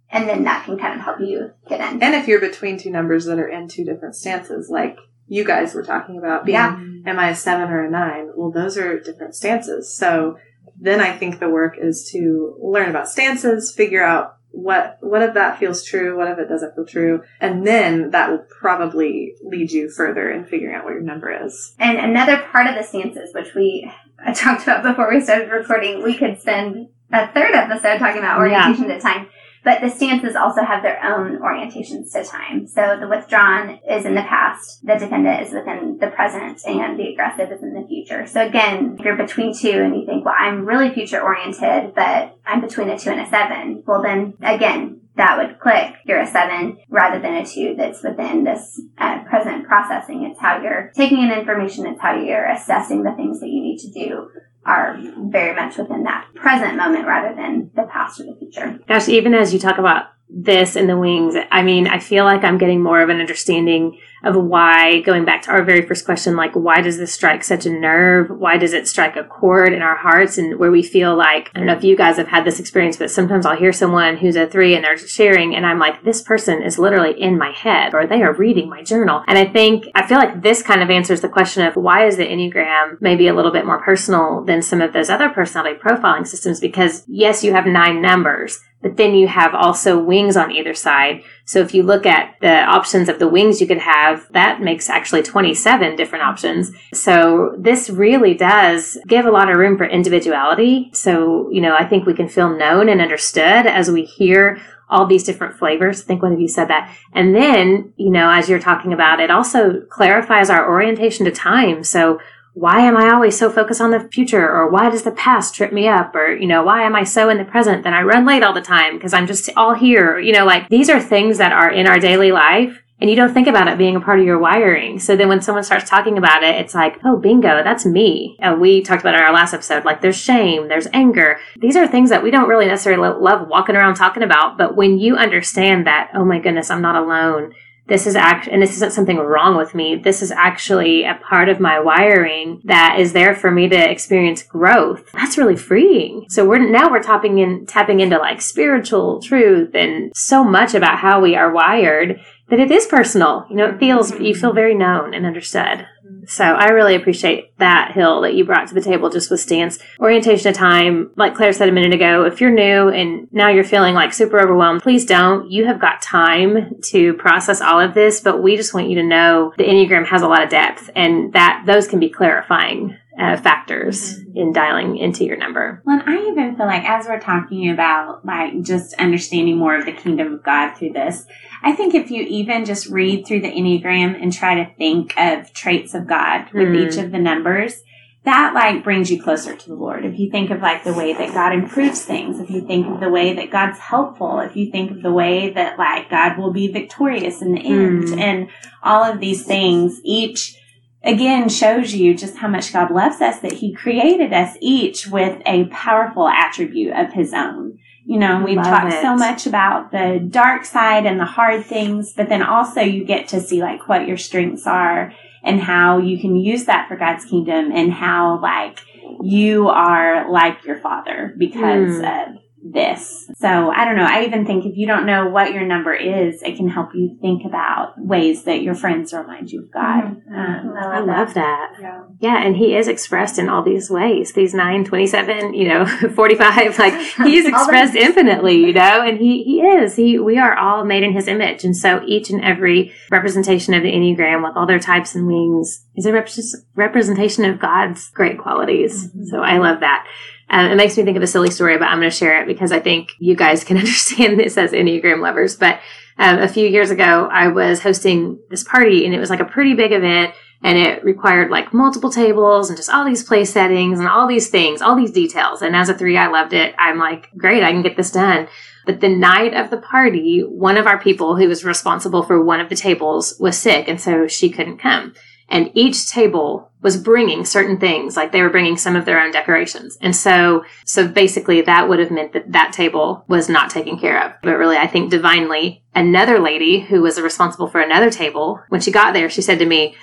And then that can kind of help you get in. And if you're between two numbers that are in two different stances, like you guys were talking about being, Yeah. am I a seven or a nine? Well, those are different stances. So then I think the work is to learn about stances, figure out what, what if that feels true? What if it doesn't feel true? And then that will probably lead you further in figuring out what your number is. And another part of the stances, which we I talked about before we started recording, we could spend a third episode talking about orientation to time. But the stances also have their own orientations to time. So the withdrawn is in the past, the dependent is within the present, and the aggressive is in the future. So again, if you're between two and you think, well, I'm really future oriented, but I'm between a two and a seven, well then again, that would click. You're a seven rather than a two that's within this uh, present processing. It's how you're taking in information. It's how you're assessing the things that you need to do are very much within that present moment rather than the past or the future. Gosh, even as you talk about this and the wings, I mean, I feel like I'm getting more of an understanding of why, going back to our very first question, like, why does this strike such a nerve? Why does it strike a chord in our hearts and where we feel like, I don't know if you guys have had this experience, but sometimes I'll hear someone who's a three and they're sharing and I'm like, this person is literally in my head or they are reading my journal. And I think, I feel like this kind of answers the question of why is the Enneagram maybe a little bit more personal than some of those other personality profiling systems? Because yes, you have nine numbers, but then you have also wings on either side. So if you look at the options of the wings you could have, that makes actually 27 different options. So this really does give a lot of room for individuality. So, you know, I think we can feel known and understood as we hear all these different flavors. I think one of you said that. And then, you know, as you're talking about, it also clarifies our orientation to time. So why am I always so focused on the future? Or why does the past trip me up? Or, you know, why am I so in the present that I run late all the time because I'm just all here? You know, like these are things that are in our daily life and you don't think about it being a part of your wiring. So then when someone starts talking about it, it's like, oh, bingo, that's me. And we talked about in our last episode, like there's shame, there's anger. These are things that we don't really necessarily love walking around talking about. But when you understand that, oh my goodness, I'm not alone. This is act, and this isn't something wrong with me. This is actually a part of my wiring that is there for me to experience growth. That's really freeing. So we're now we're tapping in, tapping into like spiritual truth and so much about how we are wired that it is personal. You know, it feels, you feel very known and understood. So I really appreciate that hill that you brought to the table just with stance orientation of time. Like Claire said a minute ago, if you're new and now you're feeling like super overwhelmed, please don't. You have got time to process all of this, but we just want you to know the Enneagram has a lot of depth and that those can be clarifying uh, factors in dialing into your number. Well, and I even feel like as we're talking about like just understanding more of the kingdom of God through this, I think if you even just read through the Enneagram and try to think of traits of God with Mm. each of the numbers, that like brings you closer to the Lord. If you think of like the way that God improves things, if you think of the way that God's helpful, if you think of the way that like God will be victorious in the end Mm. and all of these things, each again shows you just how much God loves us that he created us each with a powerful attribute of his own. You know, we've Love talked it. so much about the dark side and the hard things, but then also you get to see like what your strengths are and how you can use that for God's kingdom and how like you are like your father because Mm. of this. So I don't know. I even think if you don't know what your number is, it can help you think about ways that your friends remind you of God. Mm-hmm. Um, I mm-hmm. love that. Yeah. Yeah, and he is expressed in all these ways. These 9, 27, you know, 45, like he's All expressed infinitely, you know, and he, he is. He we are all made in his image. And so each and every representation of the Enneagram with all their types and wings is a rep- representation of God's great qualities. Mm-hmm. So I love that. Um, it makes me think of a silly story, but I'm going to share it because I think you guys can understand this as Enneagram lovers. But Um, a few years ago, I was hosting this party and it was like a pretty big event and it required like multiple tables and just all these place settings and all these things, all these details. And as a three, I loved it. I'm like, great, I can get this done. But the night of the party, one of our people who was responsible for one of the tables was sick, and so she couldn't come. And each table was bringing certain things, like they were bringing some of their own decorations. And so, so basically that would have meant that that table was not taken care of. But really, I think divinely, another lady who was responsible for another table, when she got there, she said to me,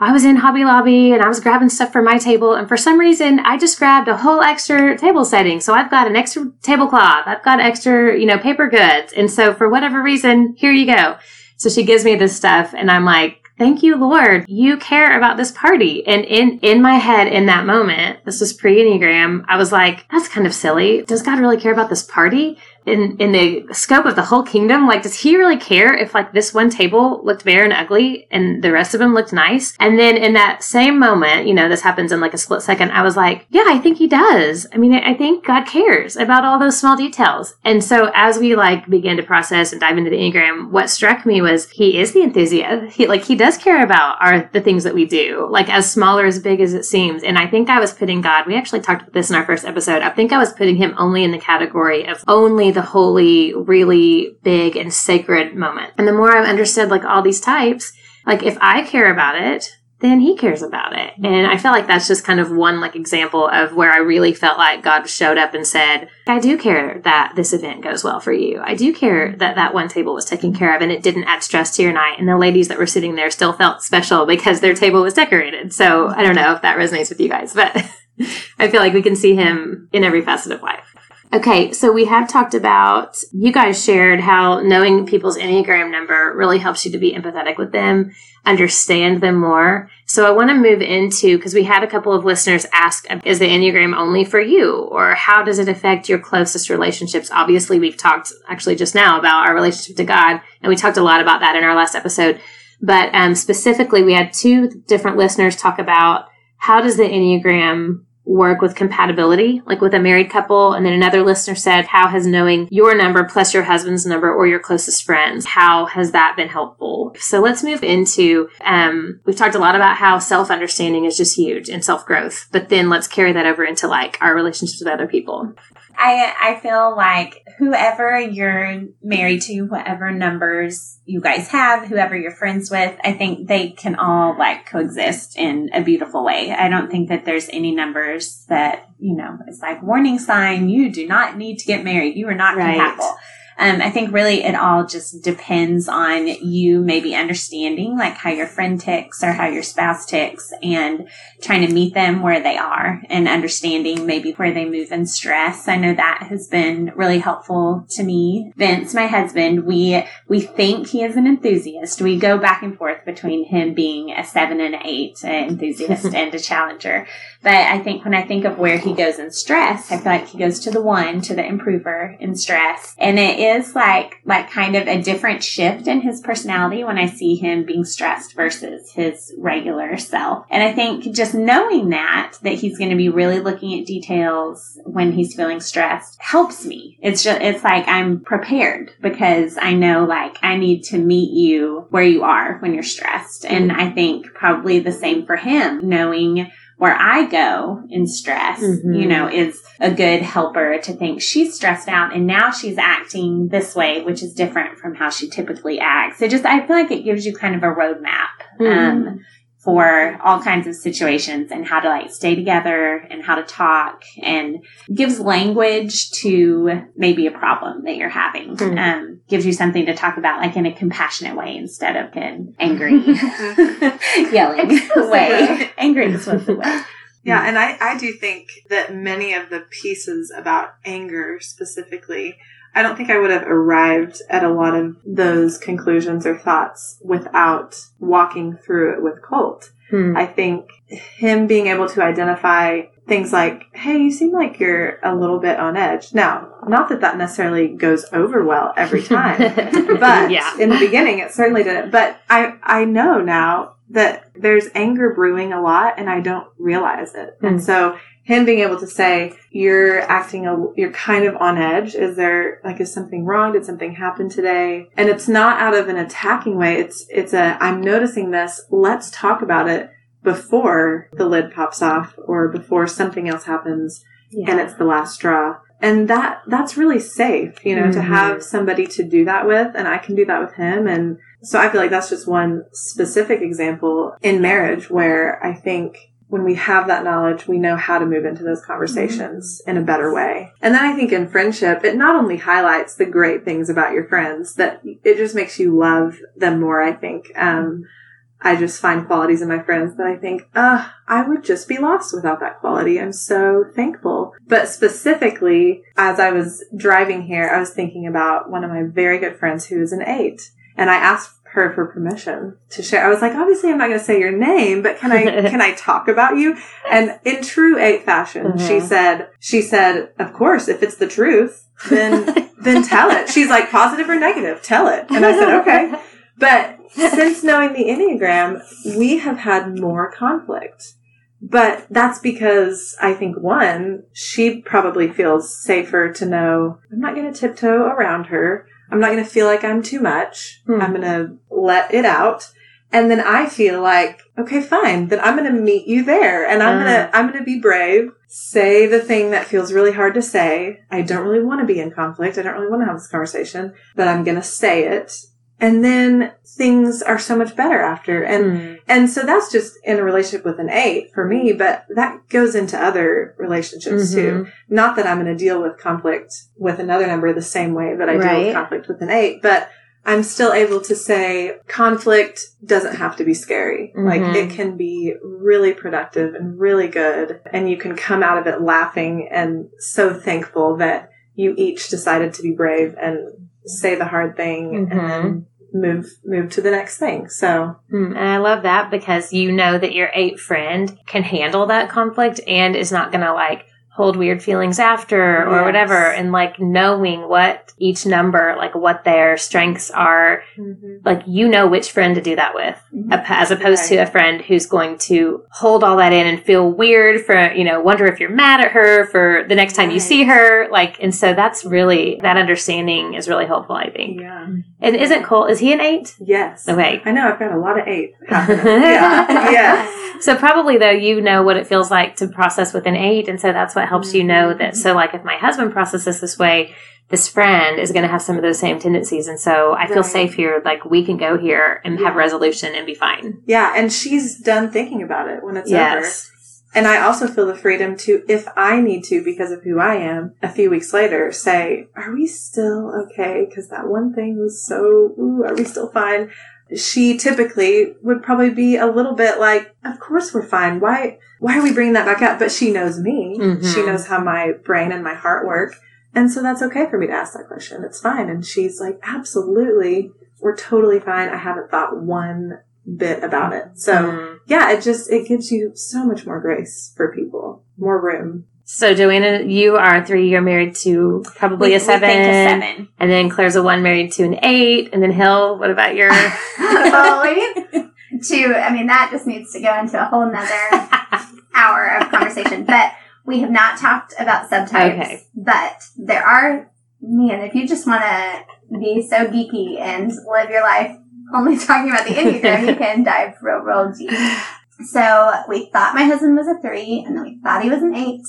I was in Hobby Lobby and I was grabbing stuff for my table, and for some reason, I just grabbed a whole extra table setting. So I've got an extra tablecloth, I've got extra, you know, paper goods. And so for whatever reason, here you go. So she gives me this stuff, and I'm like, thank you, Lord. You care about this party. And in, in my head, in that moment, this was pre Enneagram, I was like, that's kind of silly. Does God really care about this party? In in the scope of the whole kingdom like does he really care if like this one table looked bare and ugly and the rest of them looked nice? And then in that same moment you know this happens in like a split second i was like yeah i think he does. I mean i think god cares about all those small details. And so as we like begin to process and dive into the enneagram what struck me was he is the enthusiast. He like he does care about our the things that we do like as small or as big as it seems. And i think i was putting god we actually talked about this in our first episode i think i was putting him only in the category of only the holy, really big and sacred moment. And the more I've understood like all these types, like if I care about it, then he cares about it. Mm-hmm. And I feel like that's just kind of one like example of where I really felt like God showed up and said, I do care that this event goes well for you. I do care mm-hmm. that that one table was taken care of and it didn't add stress to your night. And the ladies that were sitting there still felt special because their table was decorated. So I don't know if that resonates with you guys, but I feel like we can see him in every facet of life. Okay, so we have talked about, you guys shared how knowing people's Enneagram number really helps you to be empathetic with them, understand them more. So I want to move into, because we had a couple of listeners ask, is the Enneagram only for you? Or how does it affect your closest relationships? Obviously, we've talked actually just now about our relationship to God, and we talked a lot about that in our last episode. But um, specifically, we had two different listeners talk about how does the Enneagram work with compatibility, like with a married couple. And then another listener said, how has knowing your number plus your husband's number or your closest friends, how has that been helpful? So let's move into, um, we've talked a lot about how self understanding is just huge and self growth, but then let's carry that over into like our relationships with other people. I I feel like whoever you're married to, whatever numbers you guys have, whoever you're friends with, I think they can all like coexist in a beautiful way. I don't think that there's any numbers that, you know, it's like warning sign, you do not need to get married. You are not right. compatible. Um, I think really it all just depends on you maybe understanding like how your friend ticks or how your spouse ticks and trying to meet them where they are and understanding maybe where they move in stress. I know that has been really helpful to me. Vince, my husband, we, we think he is an enthusiast. We go back and forth between him being a seven and eight, an enthusiast and a challenger. But I think when I think of where he goes in stress, I feel like he goes to the one, to the improver in stress. And it is like, like kind of a different shift in his personality when I see him being stressed versus his regular self. And I think just knowing that, that he's going to be really looking at details when he's feeling stressed helps me. It's just, it's like I'm prepared because I know like I need to meet you where you are when you're stressed. And I think probably the same for him, knowing where I go in stress, mm-hmm. you know, is a good helper to think she's stressed out and now she's acting this way, which is different from how she typically acts. It just, I feel like it gives you kind of a roadmap. Mm-hmm. Um, for all kinds of situations and how to like stay together and how to talk and gives language to maybe a problem that you're having. Mm-hmm. Um, gives you something to talk about like in a compassionate way instead of an angry, yelling way. angry explosive way. Yeah, and I, I do think that many of the pieces about anger specifically I don't think I would have arrived at a lot of those conclusions or thoughts without walking through it with Colt. Hmm. I think him being able to identify things like, hey, you seem like you're a little bit on edge. Now, not that that necessarily goes over well every time, but yeah. in the beginning it certainly didn't. But I, I know now that there's anger brewing a lot and I don't realize it. And Mm. so him being able to say, you're acting, a, you're kind of on edge. Is there, like, is something wrong? Did something happen today? And it's not out of an attacking way. It's, it's a, I'm noticing this. Let's talk about it before the lid pops off or before something else happens and it's the last straw. And that, that's really safe, you know, to Mhm. have somebody to do that with. And I can do that with him. And so I feel like that's just one specific example in marriage where I think when we have that knowledge, we know how to move into those conversations in a better way. And then I think in friendship, it not only highlights the great things about your friends, that it just makes you love them more, I think. Um, I just find qualities in my friends that I think, uh, I would just be lost without that quality. I'm so thankful. But specifically, as I was driving here, I was thinking about one of my very good friends who is an eight. And I asked her for permission to share. I was like, obviously I'm not going to say your name, but can I, can I talk about you? And in true eight fashion, she Mhm. said, she said, of course, if it's the truth, then, then tell it. She's like, positive or negative, tell it. And I said, okay. But since knowing the Enneagram, we have had more conflict. But that's because I think one, she probably feels safer to know I'm not going to tiptoe around her. I'm not going to feel like I'm too much. Hmm. I'm going to let it out. And then I feel like, okay, fine. Then I'm going to meet you there and I'm going to, I'm going to be brave, say the thing that feels really hard to say. I don't really want to be in conflict. I don't really want to have this conversation, but I'm going to say it. And then things are so much better after. And Mm. and so that's just in a relationship with an eight for me, but that goes into other relationships too. Not that I'm going to deal with conflict with another number the same way that I deal with conflict with an eight, but I'm still able to say conflict doesn't have to be scary. Like Mhm. it can be really productive and really good. And you can come out of it laughing and so thankful that you each decided to be brave and say the hard thing Mhm. and then move, move to the next thing. So Mm, And I love that because you know that your eight friend can handle that conflict and is not going to like hold weird feelings after or Yes. whatever. And like knowing what each number, like what their strengths are, like you know which friend to do that with Mhm. as opposed to a friend who's going to hold all that in and feel weird for, you know, wonder if you're mad at her for the next time you see her. Like, and so that's really, that understanding is really helpful, I think. Yeah. And isn't Cole, is he an eight? Yes. Okay. I know I've got a lot of eight. yeah. Yes. So probably though, you know what it feels like to process with an eight. And so that's what helps you know that. So like if my husband processes this way, this friend is going to have some of those same tendencies. And so I feel Right. safe here. Like we can go here and have resolution and be fine. Yeah. And she's done thinking about it when it's Yes. over. And I also feel the freedom to, if I need to, because of who I am, a few weeks later, say, are we still okay? Because that one thing was so, ooh, are we still fine? She typically would probably be a little bit like, of course we're fine. Why, why are we bringing that back up? But she knows me. Mhm. She knows how my brain and my heart work. And so that's okay for me to ask that question. It's fine. And she's like, absolutely. We're totally fine. I haven't thought one bit about it. So Mm. yeah, it just, it gives you so much more grace for people, more room. So Joanna, you are a three. You're married to probably We- a we seven. think a seven. And then Claire's a one married to an eight. And then Hill, what about your? well, to I mean that just needs to go into a whole nother hour of conversation. But we have not talked about subtypes. Okay. But there are man, if you just wanna be so geeky and live your life only talking about the Enneagram, you can dive real, real deep. So we thought my husband was a three, and then we thought he was an eight,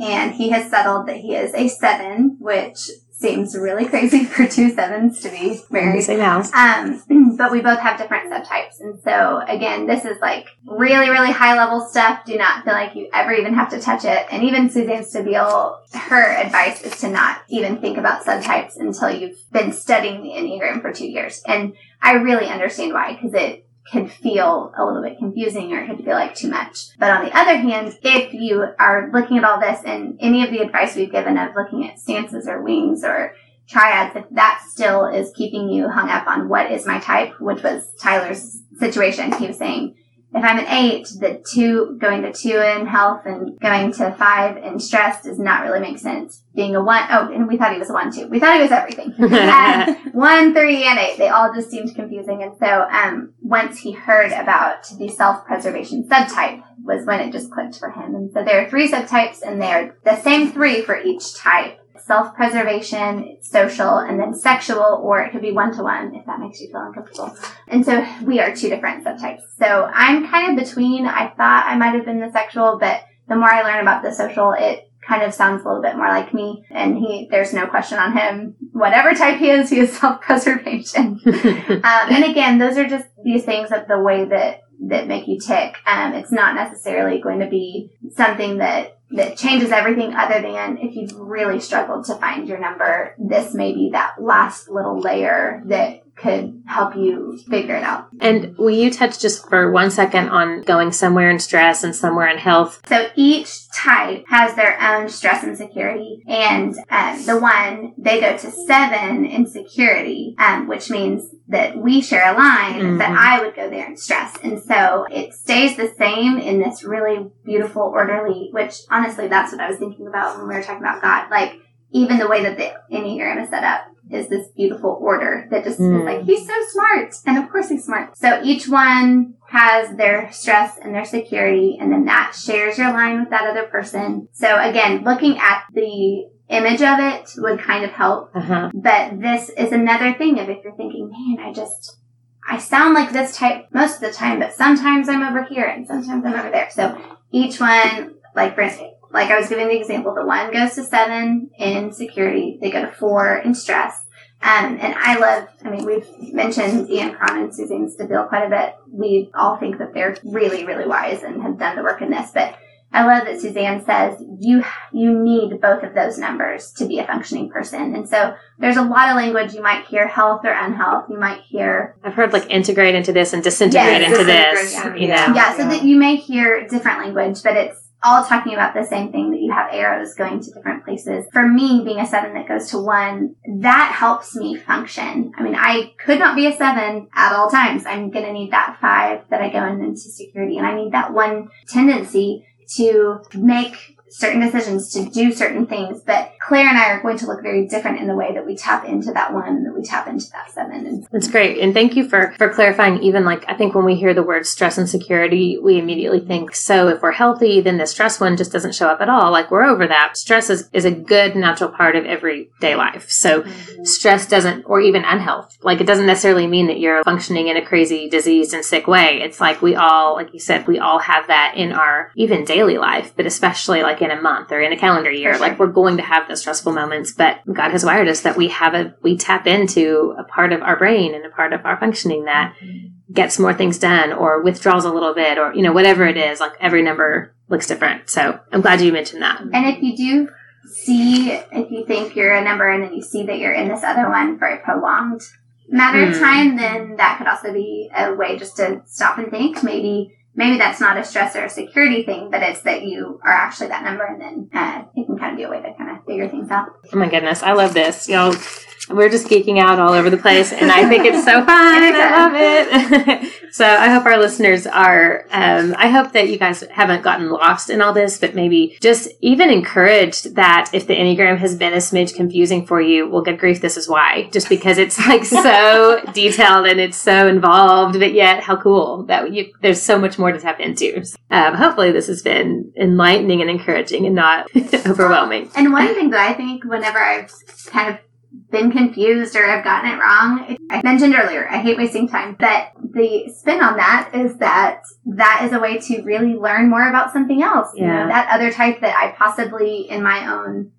and he has settled that he is a seven, which seems really crazy for two sevens to be married. Same house. Um, but we both have different subtypes. And so again, this is like really, really high level stuff. Do not feel like you ever even have to touch it. And even Suzanne Stabile, her advice is to not even think about subtypes until you've been studying the Enneagram for two years. And I really understand why, because it can feel a little bit confusing or it could feel like too much. But on the other hand, if you are looking at all this and any of the advice we've given of looking at stances or wings or triads, if that still is keeping you hung up on what is my type, which was Tyler's situation, he was saying, if I'm an eight, the two, going to two in health and going to five in stress does not really make sense. Being a one, oh, and we thought he was a one too. We thought he was everything. Um, one, three, and eight. They all just seemed confusing. And so, um, once he heard about the self-preservation subtype was when it just clicked for him. And so there are three subtypes and they're the same three for each type self-preservation, social, and then sexual, or it could be one-to-one if that makes you feel uncomfortable. And so we are two different subtypes. So I'm kind of between. I thought I might have been the sexual, but the more I learn about the social, it kind of sounds a little bit more like me. And he, there's no question on him. Whatever type he is, he is self-preservation. um, and again, those are just these things of the way that that make you tick. Um, it's not necessarily going to be something that that changes everything other than if you've really struggled to find your number, this may be that last little layer that could help you figure it out. And will you touch just for one second on going somewhere in stress and somewhere in health? So each type has their own stress and security. And um, the one, they go to seven in security, um, which means that we share a line mm-hmm. that I would go there in stress. And so it stays the same in this really beautiful, orderly, which honestly, that's what I was thinking about when we were talking about God. Like, even the way that the Enneagram is set up is this beautiful order that just mm. is like, he's so smart. And of course he's smart. So each one has their stress and their security, and then that shares your line with that other person. So again, looking at the image of it would kind of help. Uh-huh. But this is another thing of if you're thinking, man, I just, I sound like this type most of the time, but sometimes I'm over here and sometimes I'm over there. So each one, like for instance, like I was giving the example, the one goes to seven in security, they go to four in stress. Um, and I love, I mean, we've mentioned Ian Cron and Suzanne Stabile quite a bit. We all think that they're really, really wise and have done the work in this, but I love that Suzanne says you you need both of those numbers to be a functioning person. And so there's a lot of language you might hear health or unhealth. You might hear I've heard like integrate into this and disintegrate yes, into this. You know. Yeah, so that you may hear different language, but it's all talking about the same thing that you have arrows going to different places. For me, being a seven that goes to one, that helps me function. I mean, I could not be a seven at all times. I'm going to need that five that I go into security and I need that one tendency to make certain decisions to do certain things. But Claire and I are going to look very different in the way that we tap into that one and that we tap into that seven. That's great. And thank you for, for clarifying even like, I think when we hear the word stress and security, we immediately think, so if we're healthy, then the stress one just doesn't show up at all. Like we're over that. Stress is, is a good natural part of everyday life. So mm-hmm. stress doesn't, or even unhealth, like it doesn't necessarily mean that you're functioning in a crazy, diseased and sick way. It's like we all, like you said, we all have that in our even daily life, but especially like in a month or in a calendar year. Sure. Like we're going to have those stressful moments, but God has wired us that we have a, we tap into a part of our brain and a part of our functioning that mm-hmm. gets more things done or withdraws a little bit or, you know, whatever it is, like every number looks different. So I'm glad you mentioned that. And if you do see, if you think you're a number and then you see that you're in this other one for a prolonged matter of hmm. time, then that could also be a way just to stop and think. Maybe maybe that's not a stress or a security thing, but it's that you are actually that number, and then uh, it can kind of be a way to kind of figure things out. Oh my goodness, I love this. You know, we're just geeking out all over the place, and I think it's so fun. I love it. so I hope our listeners are. Um, I hope that you guys haven't gotten lost in all this, but maybe just even encouraged that if the enneagram has been a smidge confusing for you, well, good grief, this is why. Just because it's like so detailed and it's so involved, but yet how cool that you, there's so much more to tap into. Um, hopefully, this has been enlightening and encouraging and not overwhelming. And one thing that I think whenever I've kind of been confused or I've gotten it wrong. I mentioned earlier, I hate wasting time, but the spin on that is that that is a way to really learn more about something else. Yeah. You know, that other type that I possibly in my own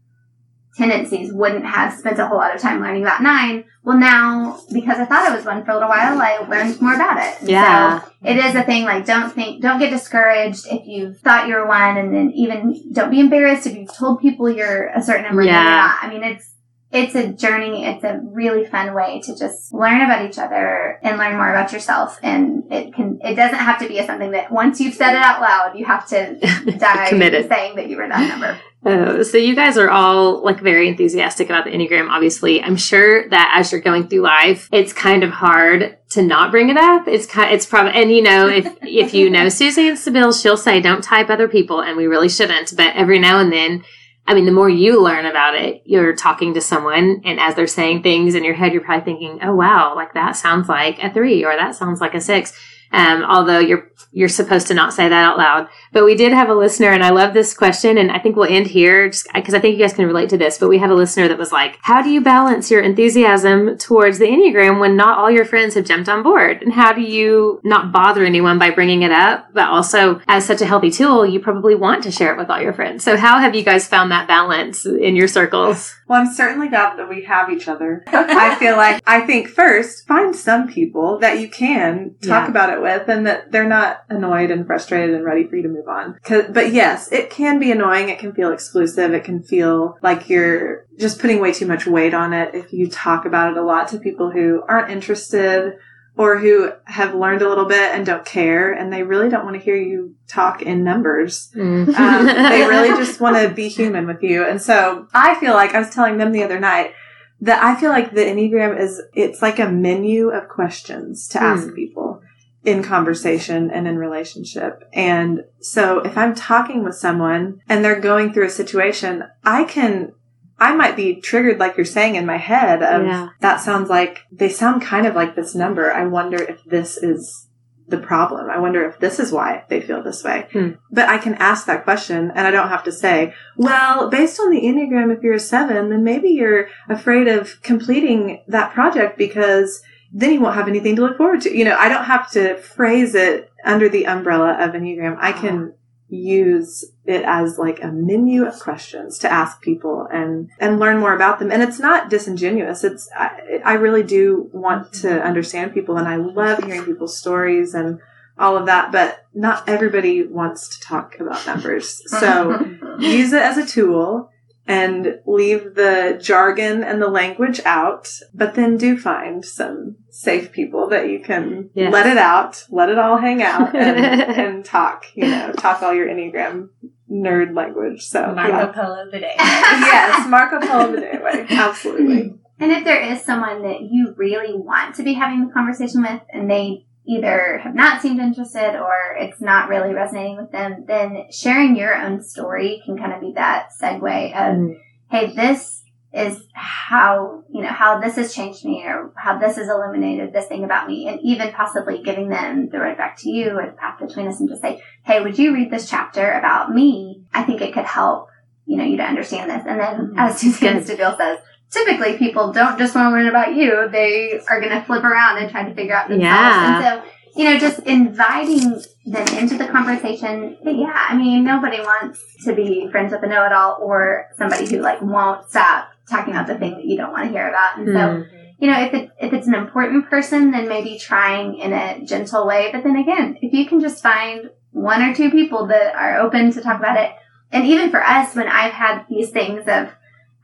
tendencies wouldn't have spent a whole lot of time learning about nine. Well, now because I thought I was one for a little while, I learned more about it. Yeah. So it is a thing like don't think, don't get discouraged if you thought you were one and then even don't be embarrassed if you've told people you're a certain number yeah. not. I mean, it's, it's a journey. It's a really fun way to just learn about each other and learn more about yourself. And it can, it doesn't have to be a something that once you've said it out loud, you have to die to saying that you were that number. Oh, so you guys are all like very enthusiastic about the Enneagram, obviously. I'm sure that as you're going through life, it's kind of hard to not bring it up. It's kind it's probably and you know, if if you know Suzanne Stabile, she'll say don't type other people and we really shouldn't. But every now and then I mean, the more you learn about it, you're talking to someone, and as they're saying things in your head, you're probably thinking, "Oh wow, like that sounds like a three, or that sounds like a six. Um, although you're you're supposed to not say that out loud. But we did have a listener, and I love this question, and I think we'll end here because I think you guys can relate to this. But we have a listener that was like, "How do you balance your enthusiasm towards the Enneagram when not all your friends have jumped on board? And how do you not bother anyone by bringing it up, but also as such a healthy tool, you probably want to share it with all your friends? So how have you guys found that balance in your circles? Well, I'm certainly glad that we have each other. I feel like I think first find some people that you can talk Yeah. about it with, and that they're not annoyed and frustrated and ready for you to move on. But yes, it can be annoying. It can feel exclusive. It can feel like you're just putting way too much weight on it if you talk about it a lot to people who aren't interested or who have learned a little bit and don't care, and they really don't want to hear you talk in numbers um, they really just want to be human with you. And so I feel like I was telling them the other night that I feel like the Enneagram is, it's like a menu of questions to ask people in conversation and in relationship. And so if I'm talking with someone and they're going through a situation, I can, I might be triggered, like you're saying in my head of Yeah. that sounds like they sound kind of like this number. I wonder if this is the problem. I wonder if this is why they feel this way. Hmm. But I can ask that question and I don't have to say, well, based on the Enneagram, if you're a seven, then maybe you're afraid of completing that project because then you won't have anything to look forward to. You know, I don't have to phrase it under the umbrella of Enneagram. I can uh-huh. Use it as like a menu of questions to ask people and and learn more about them. And it's not disingenuous. It's i, I really do want to understand people and i love hearing people's stories and all of that but not everybody wants to talk about numbers. So use it as a tool and leave the jargon and the language out, but then do find some safe people that you can Yes. let it out, let it all hang out and, and talk, you know, talk all your Enneagram nerd language. So, Marco yeah. Polo the day. yes, Marco Polo the day way. Absolutely. And if there is someone that you really want to be having the conversation with and they either have not seemed interested or it's not really resonating with them, then sharing your own story can kind of be that segue of, Mm. hey, this is how, you know, how this has changed me or how this has illuminated this thing about me and even possibly giving them the road back to you or the path between us and just say, hey, would you read this chapter about me? I think it could help, you know, you to understand this. And then Mhm. as Suzanne Good. Stabile says, typically people don't just want to learn about you. They are going to flip around and try to figure out themselves. Yeah. And so, you know, just inviting them into the conversation. But yeah, I mean, nobody wants to be friends with a know-it-all or somebody who like won't stop talking about the thing that you don't want to hear about. And so, Mm. you know, if it, if it's an important person, then maybe trying in a gentle way. But then again, if you can just find one or two people that are open to talk about it, and even for us, when I've had these things of,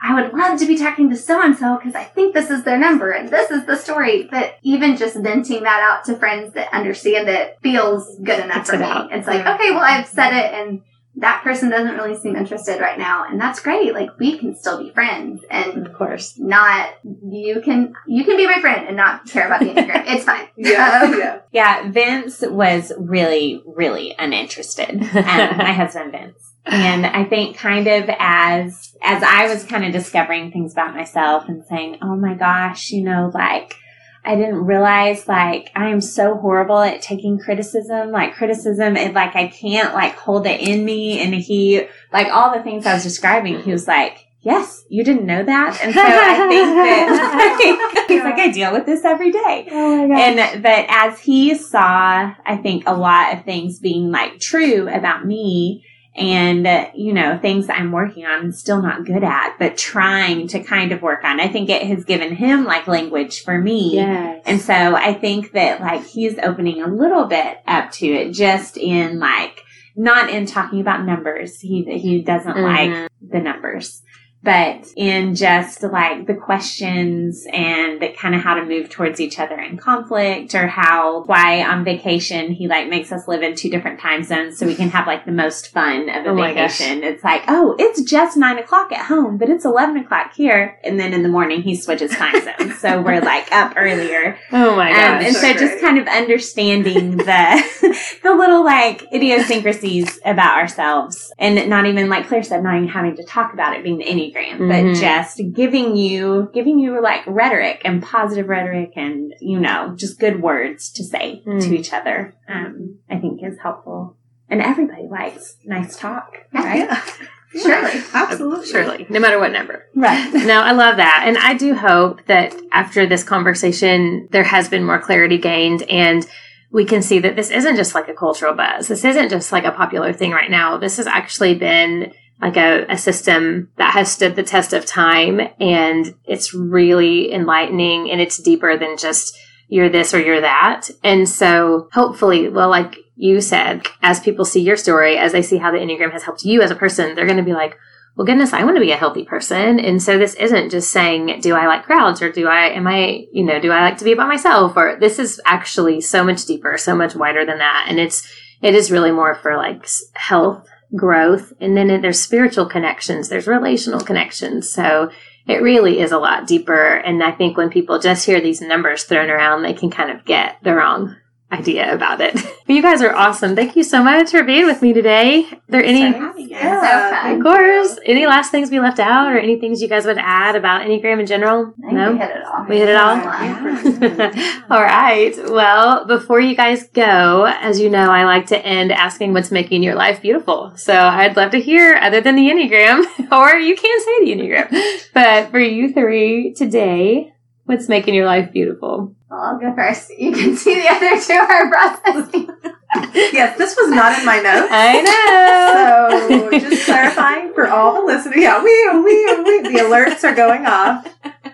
I would love to be talking to so and so because I think this is their number and this is the story. But even just venting that out to friends that understand it feels good enough Gets for it me. out. It's like, okay, well, I've said it and that person doesn't really seem interested right now. And that's great. Like we can still be friends and Of course. not, you can, you can be my friend and not care about the Enneagram. it's fine. Yeah. Um, yeah. Yeah, Vince was really, really uninterested. Um, my husband Vince. And I think kind of as, as I was kind of discovering things about myself and saying, oh my gosh, you know, like, I didn't realize like I am so horrible at taking criticism, like criticism, it like I can't like hold it in me. And he, like all the things I was describing, he was like, yes, you didn't know that. And so I think that he's like, I deal with this every day. Oh And that as he saw, I think a lot of things being like true about me and, uh, you know, things I'm working on and still not good at, but trying to kind of work on. I think it has given him like language for me. Yes. And so I think that like he's opening a little bit up to it just in like, not in talking about numbers. He, he doesn't Mhm. like the numbers. But in just like the questions and the kind of how to move towards each other in conflict or how why on vacation he like makes us live in two different time zones so we can have like the most fun of a Oh my gosh. vacation. It's like, oh, it's just nine o'clock at home, but it's 11 o'clock here. And then in the morning he switches time zones. so we're like up earlier. Oh my Um, and so so just kind of understanding the the little like idiosyncrasies about ourselves and not even like Claire said, not even having to talk about it being the Enneagram, Mhm. but just giving you giving you like rhetoric and positive rhetoric and you know, just good words to say Mm. to each other, um, I think is helpful. And everybody likes nice talk, right? Yeah. Surely. Absolutely. Surely, no matter what number. Right. No, I love that. And I do hope that after this conversation, there has been more clarity gained and we can see that this isn't just like a cultural buzz. This isn't just like a popular thing right now. This has actually been like a, a system that has stood the test of time and it's really enlightening and it's deeper than just you're this or you're that. And so hopefully, well, like you said, as people see your story, as they see how the Enneagram has helped you as a person, they're going to be like, well, goodness, I want to be a healthy person. And so this isn't just saying, do I like crowds or do I, am I, you know, do I like to be by myself? Or this is actually so much deeper, so much wider than that. And it's, it is really more for like health, growth. And then there's spiritual connections, there's relational connections. So it really is a lot deeper. And I think when people just hear these numbers thrown around, they can kind of get the wrong idea about it. But you guys are awesome. Thank you so much for being with me today. Are there any Yeah. So of course. Any last things we left out or any things you guys would add about Enneagram in general? I think we hit it all. We hit it all? Yeah. all right. Well, before you guys go, as you know, I like to end asking what's making your life beautiful. So I'd love to hear, other than the Enneagram, or you can say the Enneagram, but for you three today, what's making your life beautiful? Well, I'll go first. You can see the other two are processing. Yes, this was not in my notes. I know. So just clarifying for all the listeners. Yeah, we, we, we, the alerts are going off.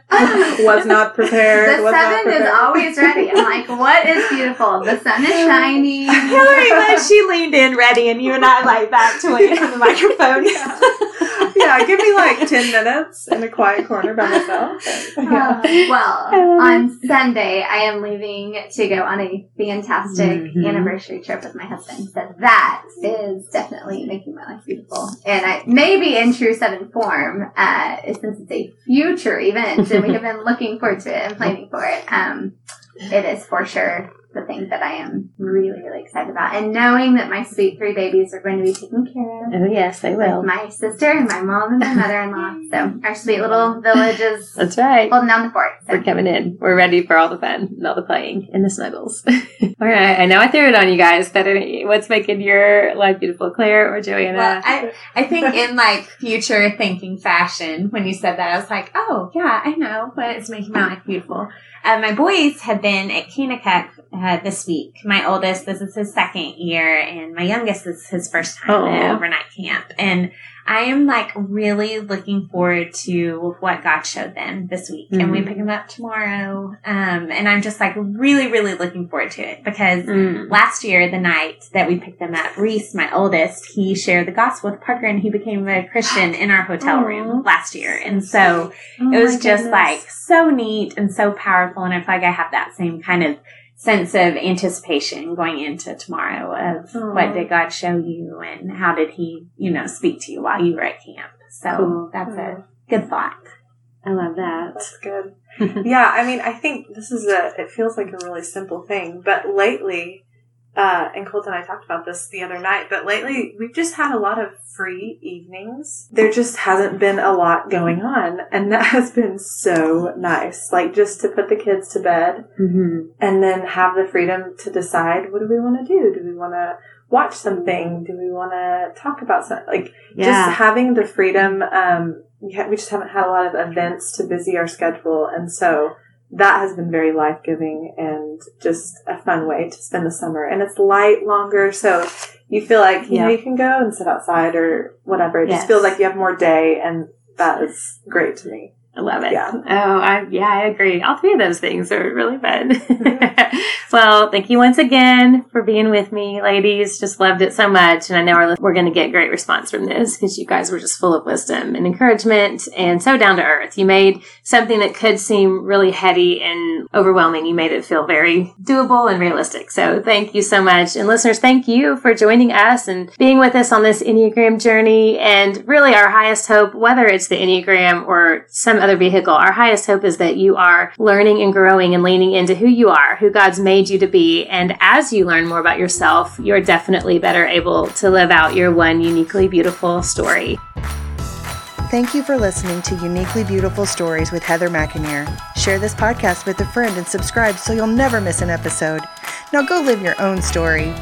Was not prepared. The was sun is always ready. I'm like, what is beautiful? The sun is shining. Hillary, when she leaned in ready and you and I like back to it on the microphone. Yeah. yeah, give me like 10 minutes in a quiet corner by myself. Uh, well, I on Sunday, I am leaving to go on a fantastic Mhm. anniversary trip with my husband. So that is definitely making my life beautiful. And I maybe in true seven form, uh, since it's a future event and we have been looking forward to it and planning for it. Um, it is for sure the thing that I am really, really excited about. And knowing that my sweet three babies are going to be taken care of. Oh, yes, they will. My sister and my mom and my mother-in-law. So our sweet little village is That's right. holding down the fort. So. We're coming in. We're ready for all the fun and all the playing and the snuggles. all right. I know I threw it on you guys, but what's making your life beautiful, Claire or Joanna? Well, I, I think in like future thinking fashion, when you said that, I was like, oh yeah, I know but it's making my life beautiful. Uh, my boys have been at Kanakuk uh, this week. My oldest, this is his second year, and my youngest this is his first time Aw. at overnight camp. And I am like really looking forward to what God showed them this week. And we Mhm. pick them up tomorrow. Um, and I'm just like really, really looking forward to it because Mm. last year, the night that we picked them up, Reese, my oldest, he shared the gospel with Parker and he became a Christian in our hotel room last year. And so Oh it was just like so neat and so powerful. And I feel like I have that same kind of sense of anticipation going into tomorrow of Aw. what did God show you and how did he, you know, speak to you while you were at camp. So Cool. that's a good thought. I love that. That's good. yeah, I mean, I think this is a, it feels like a really simple thing, but lately, uh, and Colton and I talked about this the other night, but lately we've just had a lot of free evenings. There just hasn't been a lot going on, and that has been so nice. Like just to put the kids to bed mm-hmm. and then have the freedom to decide what do we want to do? Do we want to watch something? Do we want to talk about something? Like Yeah. just having the freedom. Um, we, ha- we just haven't had a lot of events to busy our schedule, and so that has been very life giving and just a fun way to spend the summer. And it's light longer, so you feel like you know you can go and sit outside or whatever. It Yes. just feels like you have more day, and that is great to me. I love it. Yeah. Oh, I yeah, I agree. All three of those things are really fun. Mm-hmm. well, thank you once again for being with me, ladies. Just loved it so much, and I know we're, we're going to get great response from this because you guys were just full of wisdom and encouragement, and so down to earth. You made something that could seem really heady and overwhelming. You made it feel very doable and realistic. So thank you so much, and listeners, thank you for joining us and being with us on this Enneagram journey. And really, our highest hope, whether it's the Enneagram or some other vehicle, our highest hope is that you are learning and growing and leaning into who you are, who God's made you to be. And as you learn more about yourself, you're definitely better able to live out your one uniquely beautiful story. Thank you for listening to Uniquely Beautiful Stories with Heather McInerney. Share this podcast with a friend and subscribe so you'll never miss an episode. Now go live your own story.